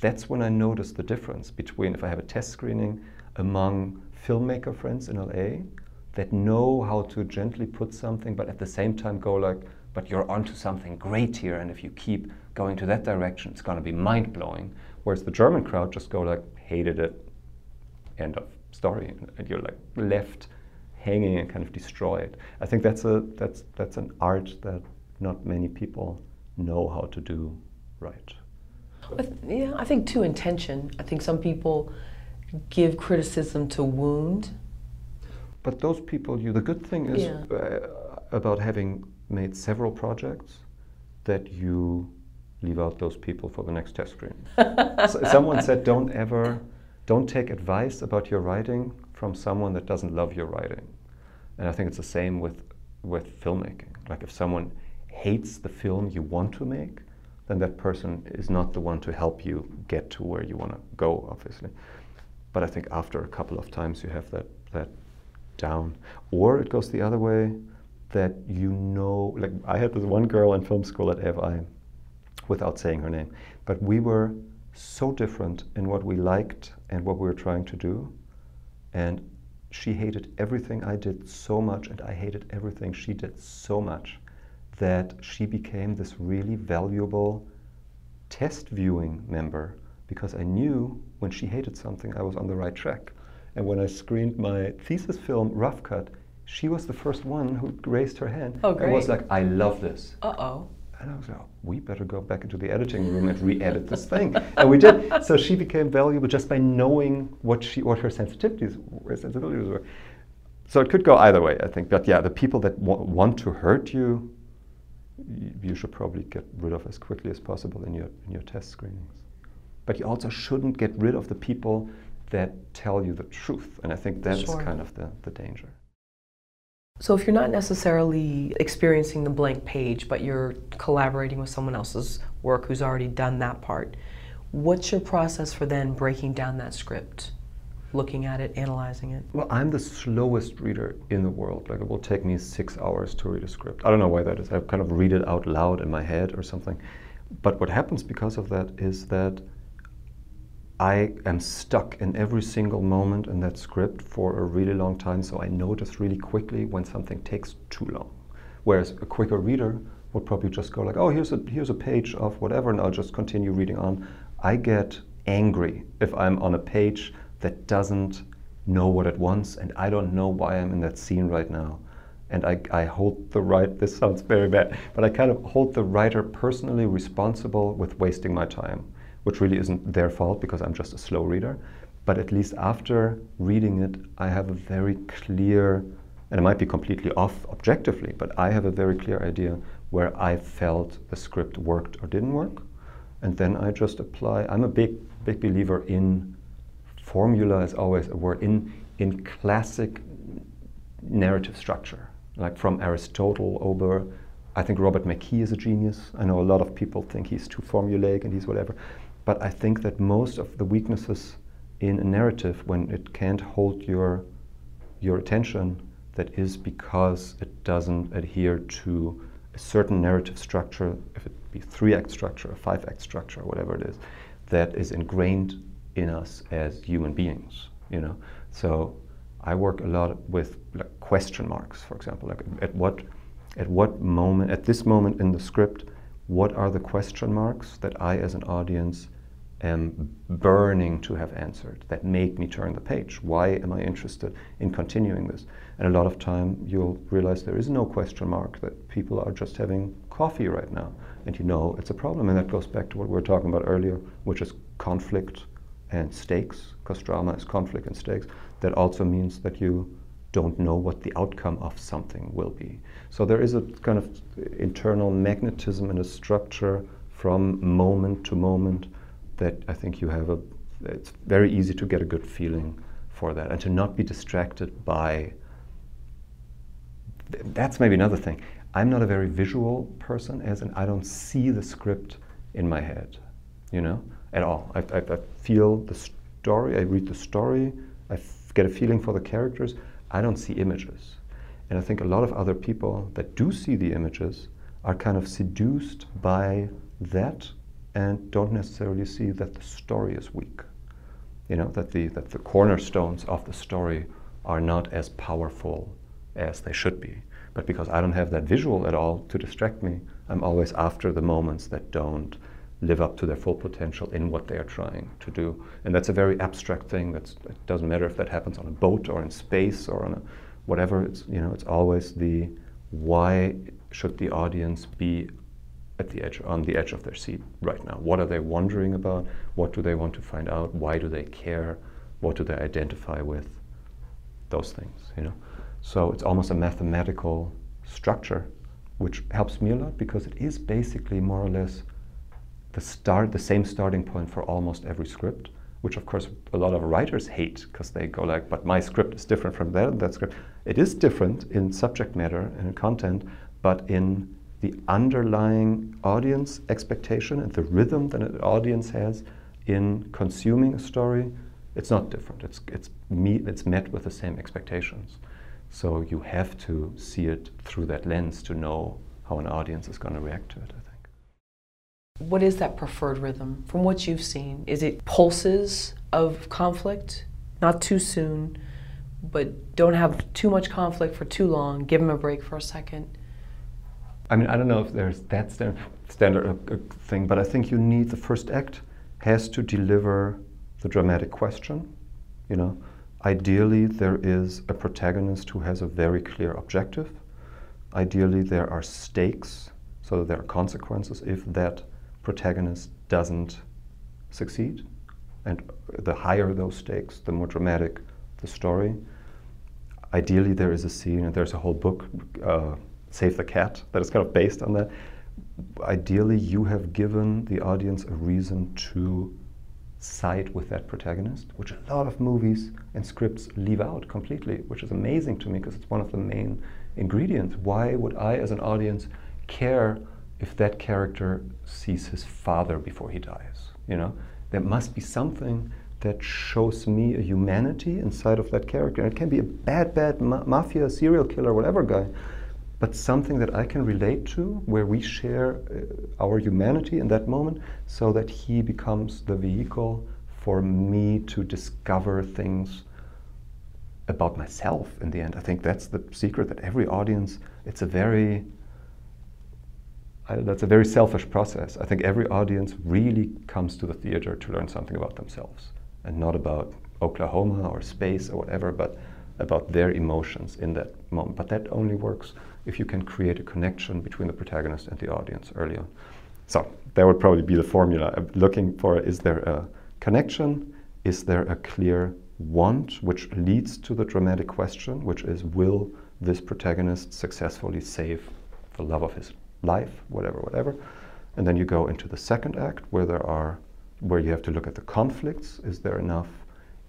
B: that's when I notice the difference between if I have a test screening among filmmaker friends in LA that know how to gently put something, but at the same time go like, but you're onto something great here, and if you keep going to that direction, it's going to be mind blowing. Whereas the German crowd just go like, hated it, end of story, and you're like left hanging and kind of destroyed. I think that's a that's that's an art that not many people know how to do right.
A: I yeah, I think too intention. I think some people give criticism to wound.
B: But those people, you the good thing is
A: Yeah.
B: uh, about having made several projects that you leave out those people for the next test screen. [LAUGHS] so someone said, don't ever, don't take advice about your writing from someone that doesn't love your writing. And I think it's the same with with filmmaking. Like if someone hates the film you want to make, then that person is not the one to help you get to where you want to go, obviously. But I think after a couple of times you have that that down. Or it goes the other way that you know like I had this one girl in film school at AFI without saying her name. But we were so different in what we liked and what we were trying to do. And she hated everything I did so much, and I hated everything she did so much that she became this really valuable test viewing member because I knew when she hated something, I was on the right track. And when I screened my thesis film, Rough Cut, she was the first one who raised her hand
A: Oh, great.
B: and was like, I love this.
A: Uh oh.
B: And I was like, we better go back into the editing room and re-edit this thing. And we did. So she became valuable just by knowing what she, what her sensitivities, were, sensibilities were. So it could go either way, I think. But yeah, the people that wa- want to hurt you, you should probably get rid of as quickly as possible in your in your test screenings. But you also shouldn't get rid of the people that tell you the truth. And I think that's
A: Sure.
B: kind of the, the danger.
A: So if you're not necessarily experiencing the blank page, but you're collaborating with someone else's work who's already done that part, what's your process for then breaking down that script, looking at it, analyzing it?
B: Well, I'm the slowest reader in the world. Like it will take me six hours to read a script. I don't know why that is. I kind of read it out loud in my head or something. But what happens because of that is that I am stuck in every single moment in that script for a really long time, so I notice really quickly when something takes too long. Whereas a quicker reader would probably just go like, "Oh, here's a here's a page of whatever," and I'll just continue reading on. I get angry if I'm on a page that doesn't know what it wants, and I don't know why I'm in that scene right now. And I, I hold the right. This sounds very bad, but I kind of hold the writer personally responsible with wasting my time which really isn't their fault because I'm just a slow reader. But at least after reading it, I have a very clear, and it might be completely off objectively, but I have a very clear idea where I felt the script worked or didn't work. And then I just apply. I'm a big, big believer in formula is always a word, in, in classic narrative structure, like from Aristotle over. I think Robert McKee is a genius. I know a lot of people think he's too formulaic and he's whatever. But I think that most of the weaknesses in a narrative, when it can't hold your, your attention, that is because it doesn't adhere to a certain narrative structure, if it be three act structure, a five act structure, whatever it is, that is ingrained in us as human beings. You know, so I work a lot with like question marks, for example, like at what at what moment, at this moment in the script, what are the question marks that I, as an audience, am burning to have answered that make me turn the page? Why am I interested in continuing this? And a lot of time you'll realize there is no question mark, that people are just having coffee right now. And you know it's a problem. And that goes back to what we were talking about earlier, which is conflict and stakes, because drama is conflict and stakes. That also means that you don't know what the outcome of something will be. So there is a kind of internal magnetism and a structure from moment to moment that I think you have a. It's very easy to get a good feeling for that and to not be distracted by. th- That's maybe another thing. I'm not a very visual person, as in I don't see the script in my head, you know, at all. I, I, I feel the story. I read the story. I f- get a feeling for the characters. I don't see images. And I think a lot of other people that do see the images are kind of seduced by that and don't necessarily see that the story is weak. You know, that the, that the cornerstones of the story are not as powerful as they should be. But because I don't have that visual at all to distract me, I'm always after the moments that don't live up to their full potential in what they are trying to do. And that's a very abstract thing. That's, it doesn't matter if that happens on a boat or in space or on a whatever. It's you know it's always the why should the audience be at the edge on the edge of their seat right now? What are they wondering about? What do they want to find out? Why do they care? What do they identify with? Those things, you know. So it's almost a mathematical structure, which helps me a lot because it is basically more or less the start, the same starting point for almost every script, which of course a lot of writers hate because they go like, but my script is different from that, that script. It is different in subject matter and content, but in the underlying audience expectation and the rhythm that an audience has in consuming a story, it's not different. It's, it's, me, it's met with the same expectations. So you have to see it through that lens to know how an audience is going to react to it.
A: What is that preferred rhythm from what you've seen? Is it pulses of conflict, not too soon, but don't have too much conflict for too long? Give them a break for a second.
B: I mean, I don't know if there's that stand, standard uh, uh, thing, but I think you need the first act has to deliver the dramatic question. You know, ideally, there is a protagonist who has a very clear objective. Ideally, there are stakes, so there are consequences if that protagonist doesn't succeed. And the higher those stakes, the more dramatic the story. Ideally, there is a scene, and there's a whole book, uh, Save the Cat, that is kind of based on that. Ideally, you have given the audience a reason to side with that protagonist, which a lot of movies and scripts leave out completely, which is amazing to me because it's one of the main ingredients. Why would I, as an audience, care if that character sees his father before he dies? You know, there must be something that shows me a humanity inside of that character. And it can be a bad, bad ma- mafia serial killer, whatever guy, but something that I can relate to, where we share uh, our humanity in that moment, so that he becomes the vehicle for me to discover things about myself in the end. I think that's the secret that every audience, it's a very, I, that's a very selfish process. I think every audience really comes to the theater to learn something about themselves and not about Oklahoma or space or whatever, but about their emotions in that moment. But that only works if you can create a connection between the protagonist and the audience early on. So that would probably be the formula. I'm looking for is there a connection? Is there a clear want, which leads to the dramatic question, which is will this protagonist successfully save the love of his life, whatever, whatever. And then you go into the second act where there are where you have to look at the conflicts. Is there enough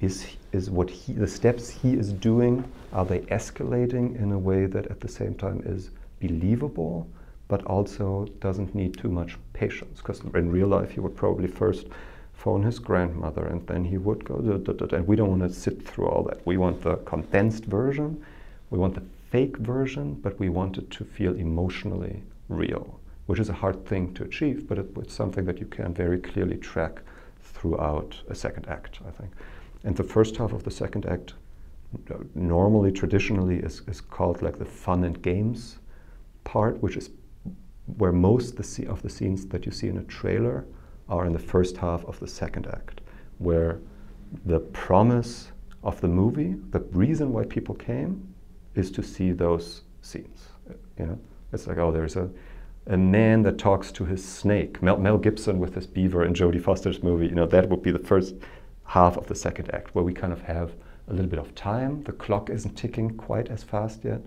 B: is, is what he, the steps he is doing, are they escalating in a way that at the same time is believable, but also doesn't need too much patience? Because in real life, he would probably first phone his grandmother and then he would go, da, da, da, and we don't want to sit through all that. We want the condensed version, we want the fake version, but we want it to feel emotionally real, which is a hard thing to achieve, but it, it's something that you can very clearly track throughout a second act, I think. And the first half of the second act, normally, traditionally, is, is called like the fun and games part, which is where most the of the scenes that you see in a trailer are in the first half of the second act, where the promise of the movie, the reason why people came, is to see those scenes. You know, it's like oh, there's a a man that talks to his snake. Mel, Mel Gibson with his beaver in Jodie Foster's movie. You know, that would be the first half of the second act, where we kind of have a little bit of time. The clock isn't ticking quite as fast yet.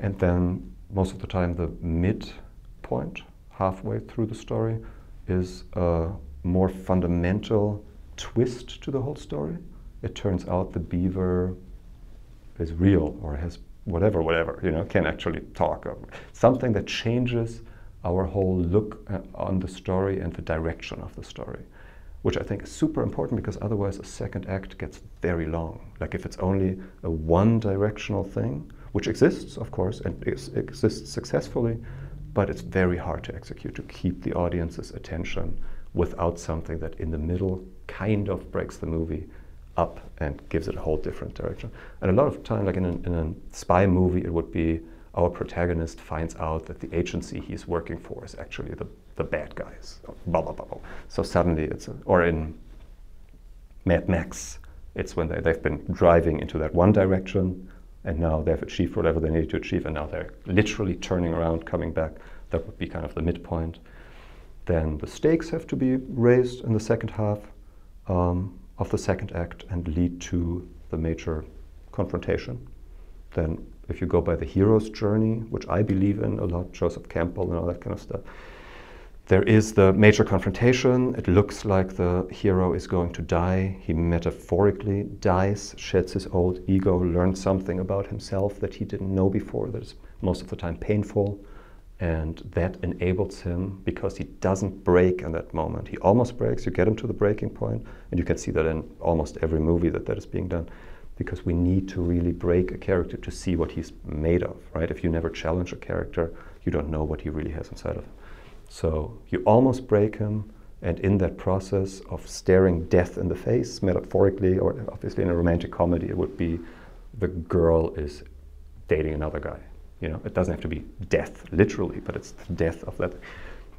B: And then most of the time, the mid point, halfway through the story, is a more fundamental twist to the whole story. It turns out the beaver is real or has whatever, whatever, you know, can actually talk. Something that changes our whole look uh, on the story and the direction of the story which I think is super important because otherwise a second act gets very long. Like if it's only a one directional thing, which exists, of course, and exists successfully, but it's very hard to execute to keep the audience's attention without something that in the middle kind of breaks the movie up and gives it a whole different direction. And a lot of time, like in, in a spy movie, it would be our protagonist finds out that the agency he's working for is actually the the bad guys. Blah, blah, blah, blah. So suddenly it's, a, or in Mad Max, it's when they, they've been driving into that one direction and now they've achieved whatever they needed to achieve and now they're literally turning around, coming back. That would be kind of the midpoint. Then the stakes have to be raised in the second half um, of the second act and lead to the major confrontation. Then, if you go by the hero's journey, which I believe in a lot, Joseph Campbell and all that kind of stuff, there is the major confrontation. It looks like the hero is going to die. He metaphorically dies, sheds his old ego, learns something about himself that he didn't know before, that is most of the time painful. And that enables him because he doesn't break in that moment. He almost breaks, you get him to the breaking point, and you can see that in almost every movie that that is being done. Because we need to really break a character to see what he's made of, right? If you never challenge a character, you don't know what he really has inside of him. So you almost break him, and in that process of staring death in the face, metaphorically, or obviously in a romantic comedy, it would be the girl is dating another guy. You know, it doesn't have to be death literally, but it's the death of that.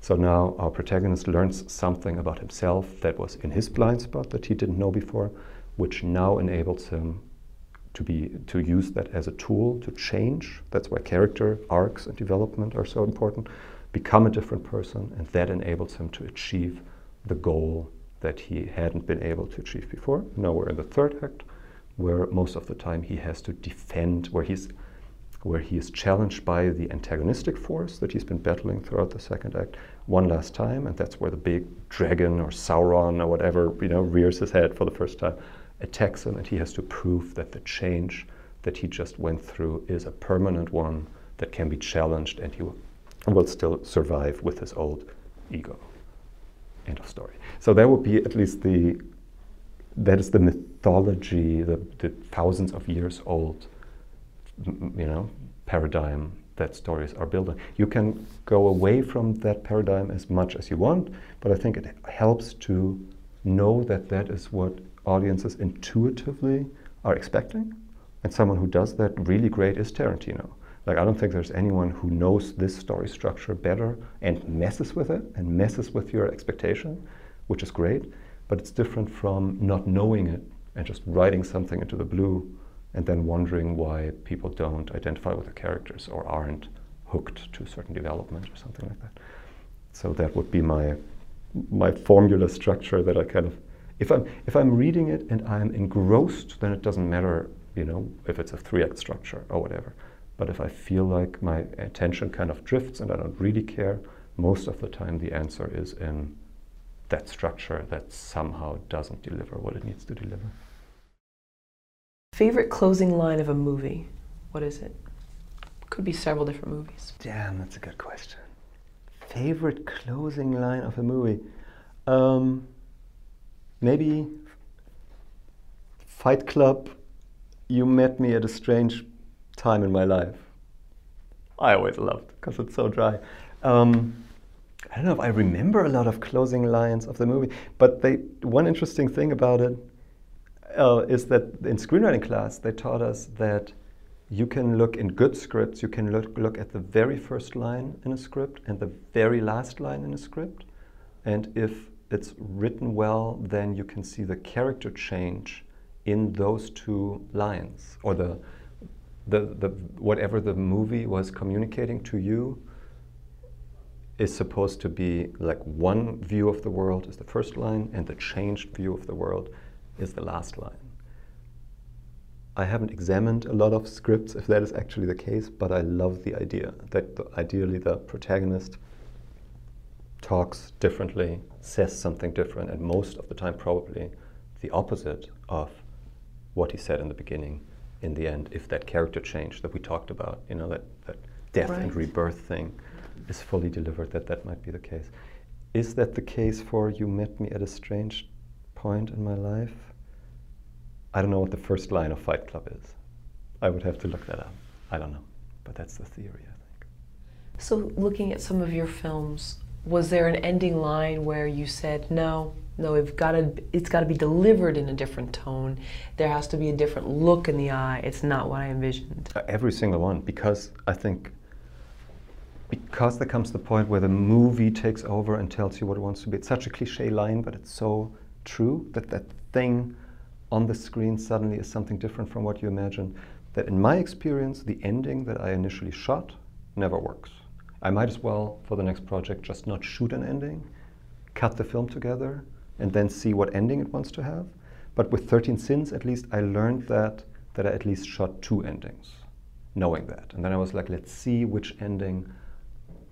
B: So now our protagonist learns something about himself that was in his blind spot that he didn't know before, which now enables him to be to use that as a tool to change. That's why character arcs and development are so important. Become a different person, and that enables him to achieve the goal that he hadn't been able to achieve before. Now we're in the third act, where most of the time he has to defend, where he's where he is challenged by the antagonistic force that he's been battling throughout the second act one last time, and that's where the big dragon or Sauron or whatever you know rears his head for the first time, attacks him, and he has to prove that the change that he just went through is a permanent one that can be challenged, and he will, will still survive with his old ego. End of story. So that would be at least the that is the mythology, the, the thousands of years old you know, paradigm that stories are building. You can go away from that paradigm as much as you want, but I think it helps to know that that is what audiences intuitively are expecting. And someone who does that really great is Tarantino. Like, I don't think there's anyone who knows this story structure better and messes with it and messes with your expectation, which is great. But it's different from not knowing it and just writing something into the blue and then wondering why people don't identify with the characters or aren't hooked to a certain development or something like that. So that would be my my formula structure that I kind of if I'm if I'm reading it and I'm engrossed, then it doesn't matter, you know, if it's a three act structure or whatever. But if I feel like my attention kind of drifts and I don't really care, most of the time the answer is in that structure that somehow doesn't deliver what it needs to deliver.
A: Favorite closing line of a movie? What is it? Could be several different movies.
B: Damn, that's a good question. Favorite closing line of a movie? Um, maybe Fight Club. You met me at a strange time in my life. I always loved because it's so dry. Um, I don't know if I remember a lot of closing lines of the movie, but they, one interesting thing about it uh, is that in screenwriting class they taught us that you can look in good scripts, you can look, look at the very first line in a script and the very last line in a script. And if it's written well, then you can see the character change in those two lines or the, the, the whatever the movie was communicating to you is supposed to be like one view of the world is the first line and the changed view of the world is the last line. I haven't examined a lot of scripts if that is actually the case, but I love the idea that the, ideally the protagonist talks differently, says something different, and most of the time probably the opposite of what he said in the beginning in the end, if that character change that we talked about, you know, that, that death right. and rebirth thing is fully delivered, that that might be the case. Is that the case for You Met Me at a Strange point in my life. I don't know what the first line of Fight Club is. I would have to look that up. I don't know. But that's the theory, I think.
A: So, looking at some of your films, was there an ending line where you said, no, no, it's got to, it's got to be delivered in a different tone. There has to be a different look in the eye. It's not what I envisioned.
B: Uh, every single one, because I think because there comes the point where the movie takes over and tells you what it wants to be. It's such a cliche line, but it's so true, that that thing on the screen suddenly is something different from what you imagined, that in my experience, the ending that I initially shot never works. I might as well, for the next project, just not shoot an ending, cut the film together, and then see what ending it wants to have. But with 13 Sins, at least, I learned that, that I at least shot two endings, knowing that. And then I was like, let's see which ending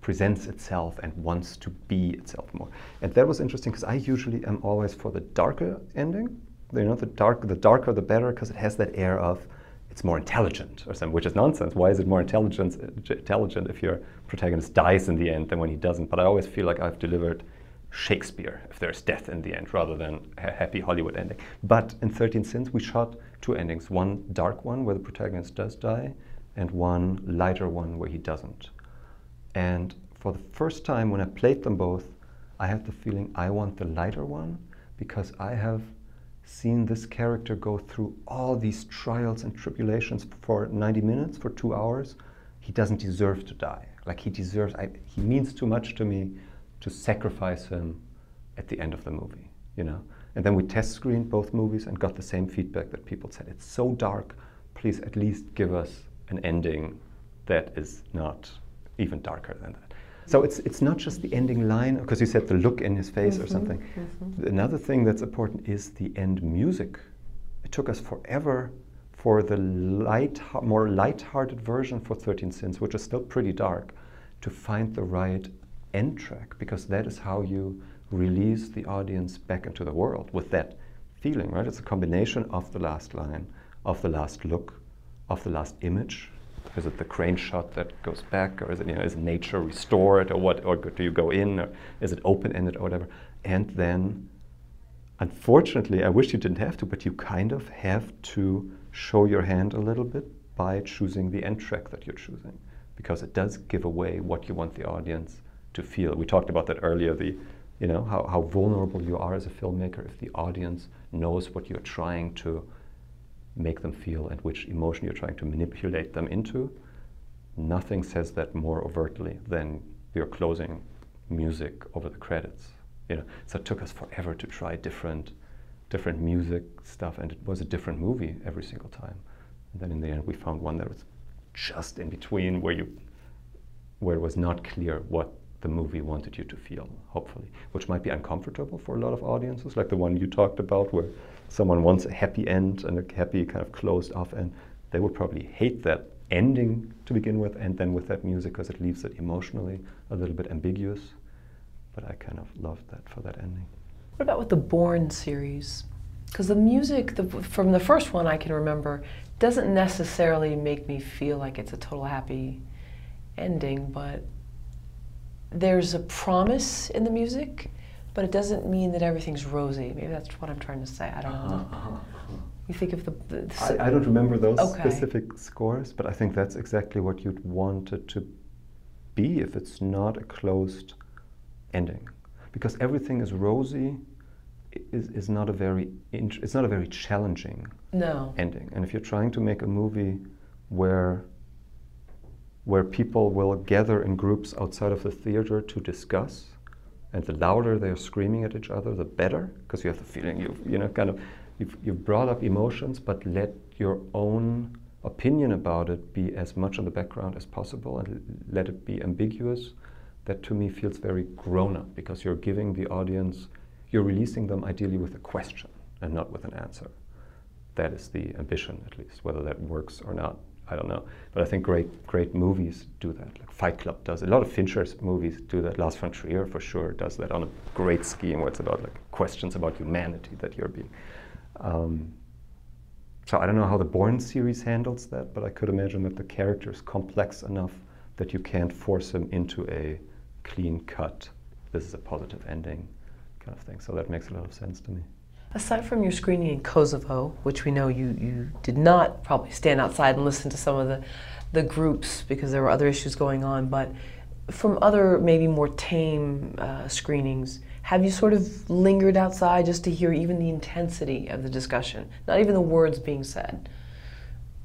B: presents itself and wants to be itself more. And that was interesting because I usually am always for the darker ending. You know, the dark, the darker the better because it has that air of it's more intelligent or something, which is nonsense. Why is it more intelligent, intelligent if your protagonist dies in the end than when he doesn't? But I always feel like I've delivered Shakespeare if there's death in the end rather than a happy Hollywood ending. But in 13 Sins, we shot two endings one dark one where the protagonist does die, and one lighter one where he doesn't. And for the first time when I played them both, I had the feeling I want the lighter one because I have seen this character go through all these trials and tribulations for 90 minutes, for two hours. He doesn't deserve to die. Like he deserves, I, he means too much to me to sacrifice him at the end of the movie, you know? And then we test screened both movies and got the same feedback that people said it's so dark please at least give us an ending that is not even darker than that. So it's, it's not just the ending line, because you said the look in his face
A: Mm-hmm,
B: or something. Another thing that's important is the end music. It took us forever for the light, more light-hearted version for 13 Sins, which is still pretty dark, to find the right end track, because that is how you release the audience back into the world with that feeling, right? It's a combination of the last line, of the last look, of the last image. Is it the crane shot that goes back, or is it you know is nature restored, or what, or do you go in, or is it open-ended, or whatever? And then, unfortunately, I wish you didn't have to, but you kind of have to show your hand a little bit by choosing the end track that you're choosing, because it does give away what you want the audience to feel. We talked about that earlier. The you know how, how vulnerable you are as a filmmaker if the audience knows what you're trying to make them feel and which emotion you're trying to manipulate them into. Nothing says that more overtly than your closing music over the credits. You know, so it took us forever to try different, different music stuff, and it was a different movie every single time. And then in the end, we found one that was just in between, where you, where it was not clear what the movie wanted you to feel. Hopefully, which might be uncomfortable for a lot of audiences, like the one you talked about, where someone wants a happy end and a happy kind of closed off end, they would probably hate that ending to begin with, and then with that music because it leaves it emotionally a little bit ambiguous. But I kind of loved that for that ending.
A: What about with the Bourne series? Because the music the, from the first one I can remember doesn't necessarily make me feel like it's a total happy ending, but there's a promise in the music but it doesn't mean that everything's rosy. Maybe that's what I'm trying to say. I don't know. Uh-huh, You think of the. the,
B: the I, I, don't remember those okay. specific scores, but I think that's exactly what you'd want it to be if it's not a closed ending, because everything is rosy. Is, is not a very int- it's not a very challenging
A: no.
B: ending. And if you're trying to make a movie where where people will gather in groups outside of the theater to discuss and the louder they're screaming at each other, the better, because you have the feeling you've, you know, kind of, you've, you've brought up emotions, but let your own opinion about it be as much in the background as possible and let it be ambiguous. That to me feels very grown up because you're giving the audience, you're releasing them ideally with a question and not with an answer. That is the ambition, at least. Whether that works or not, I don't know. But I think great, great movies do that. Like Fight Club does. A lot of Fincher's movies do that. Lars von Trier, for sure, does that on a great scheme where it's about like questions about humanity that you're being. Um, so I don't know how the Bourne series handles that, but I could imagine that the character is complex enough that you can't force him into a clean cut. This is a positive ending kind of thing. So that makes a lot of sense to me.
A: Aside from your screening in Kosovo, which we know you, you did not probably stand outside and listen to some of the, the groups because there were other issues going on, but from other maybe more tame uh, screenings, have you sort of lingered outside just to hear even the intensity of the discussion? Not even the words being said,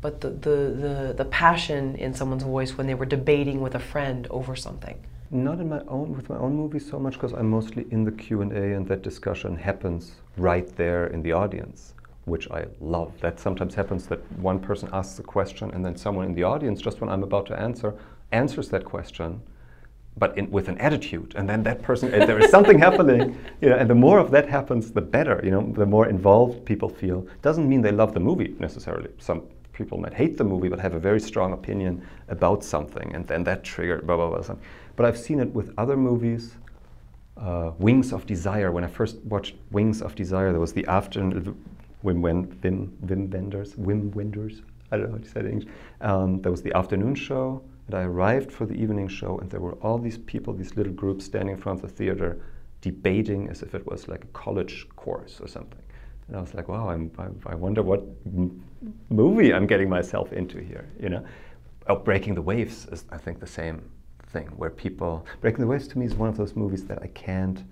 A: but the, the, the, the passion in someone's voice when they were debating with a friend over something.
B: Not in my own with my own movies so much because I'm mostly in the Q and A, and that discussion happens right there in the audience, which I love. That sometimes happens that one person asks a question, and then someone in the audience, just when I'm about to answer, answers that question, but in, with an attitude, and then that person, there is something [LAUGHS] happening, you know, and the more of that happens, the better. You know, the more involved people feel. Doesn't mean they love the movie necessarily. Some people might hate the movie, but have a very strong opinion about something, and then that triggered blah blah blah. Something. But I've seen it with other movies. Uh, Wings of Desire. When I first watched Wings of Desire, there was the afternoon. Wim, Wim, Wim, Wenders, Wim Wenders. I don't know how to say it in English. Um, there was the afternoon show, and I arrived for the evening show, and there were all these people, these little groups standing in front of the theater, debating as if it was like a college course or something. And I was like, wow, I'm, I, wonder what movie I'm getting myself into here. You know, oh, Breaking the Waves is, I think, the same thing where people Breaking the Waves to me is one of those movies that I can't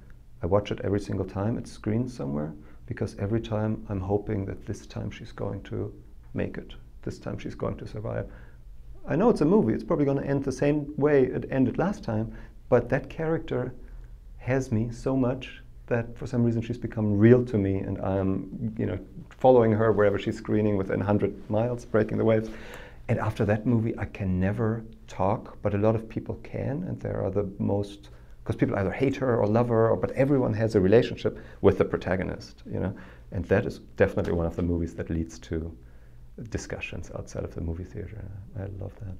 B: I watch it every single time. It screens somewhere because every time I'm hoping that this time she's going to make it this time she's going to survive. I know it's a movie. It's probably going to end the same way it ended last time but that character has me so much that for some reason she's become real to me, and I'm, you know, following her wherever she's screening within 100 miles, breaking the waves. And after that movie, I can never talk, but a lot of people can, and there are the most because people either hate her or love her, or, but everyone has a relationship with the protagonist, you know, and that is definitely one of the movies that leads to discussions outside of the movie theater. I love that.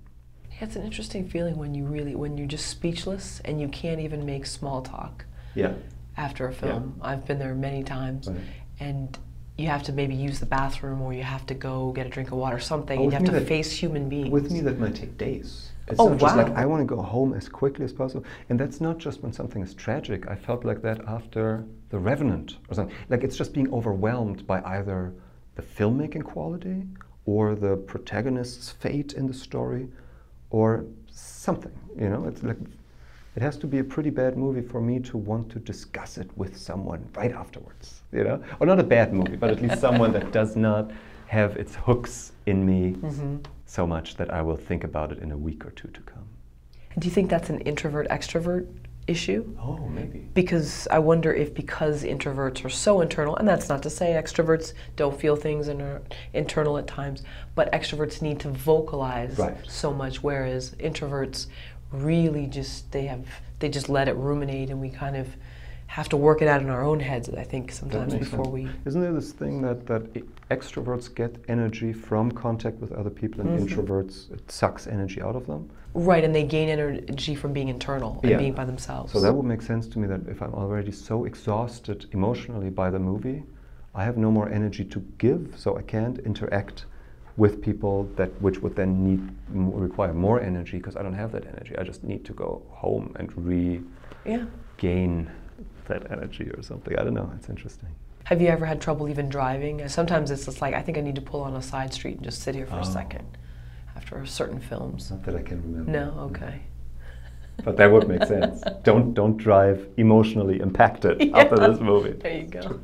A: Yeah, it's an interesting feeling when you really when you're just speechless and you can't even make small talk.
B: Yeah.
A: After a film, yeah. I've been there many times, right. and you have to maybe use the bathroom or you have to go get a drink of water, or something. Oh, and you have to that, face human beings.
B: With me, that might take days. It's oh, not just wow. like I want to go home as quickly as possible. And that's not just when something is tragic. I felt like that after The Revenant or something. Like it's just being overwhelmed by either the filmmaking quality or the protagonist's fate in the story or something. You know, it's like it has to be a pretty bad movie for me to want to discuss it with someone right afterwards. You know, or not a bad movie, but at least someone that does not have its hooks in me mm-hmm. So much that I will think about it in a week or two to come.
A: Do you think that's an introvert extrovert issue?
B: Oh, maybe.
A: Because I wonder if because introverts are so internal, and that's not to say extroverts don't feel things and are internal at times, but extroverts need to vocalize right. so much, whereas introverts really just they have they just let it ruminate, and we kind of have to work it out in our own heads. I think sometimes before sense. we.
B: Isn't there this thing that that extroverts get energy from contact with other people, and mm-hmm. introverts it sucks energy out of them?
A: Right, and they gain energy from being internal and yeah. being by themselves.
B: So that would make sense to me that if I'm already so exhausted emotionally by the movie, I have no more energy to give, so I can't interact with people that which would then need require more energy because I don't have that energy. I just need to go home and regain yeah. that energy or something. I don't know. It's interesting.
A: Have you ever had trouble even driving? Sometimes it's just like I think I need to pull on a side street and just sit here for oh. a second after certain films.
B: Not that I can remember.
A: No, okay. [LAUGHS]
B: But that would make sense. don't don't drive emotionally impacted [LAUGHS] yeah. after this movie.
A: There you go.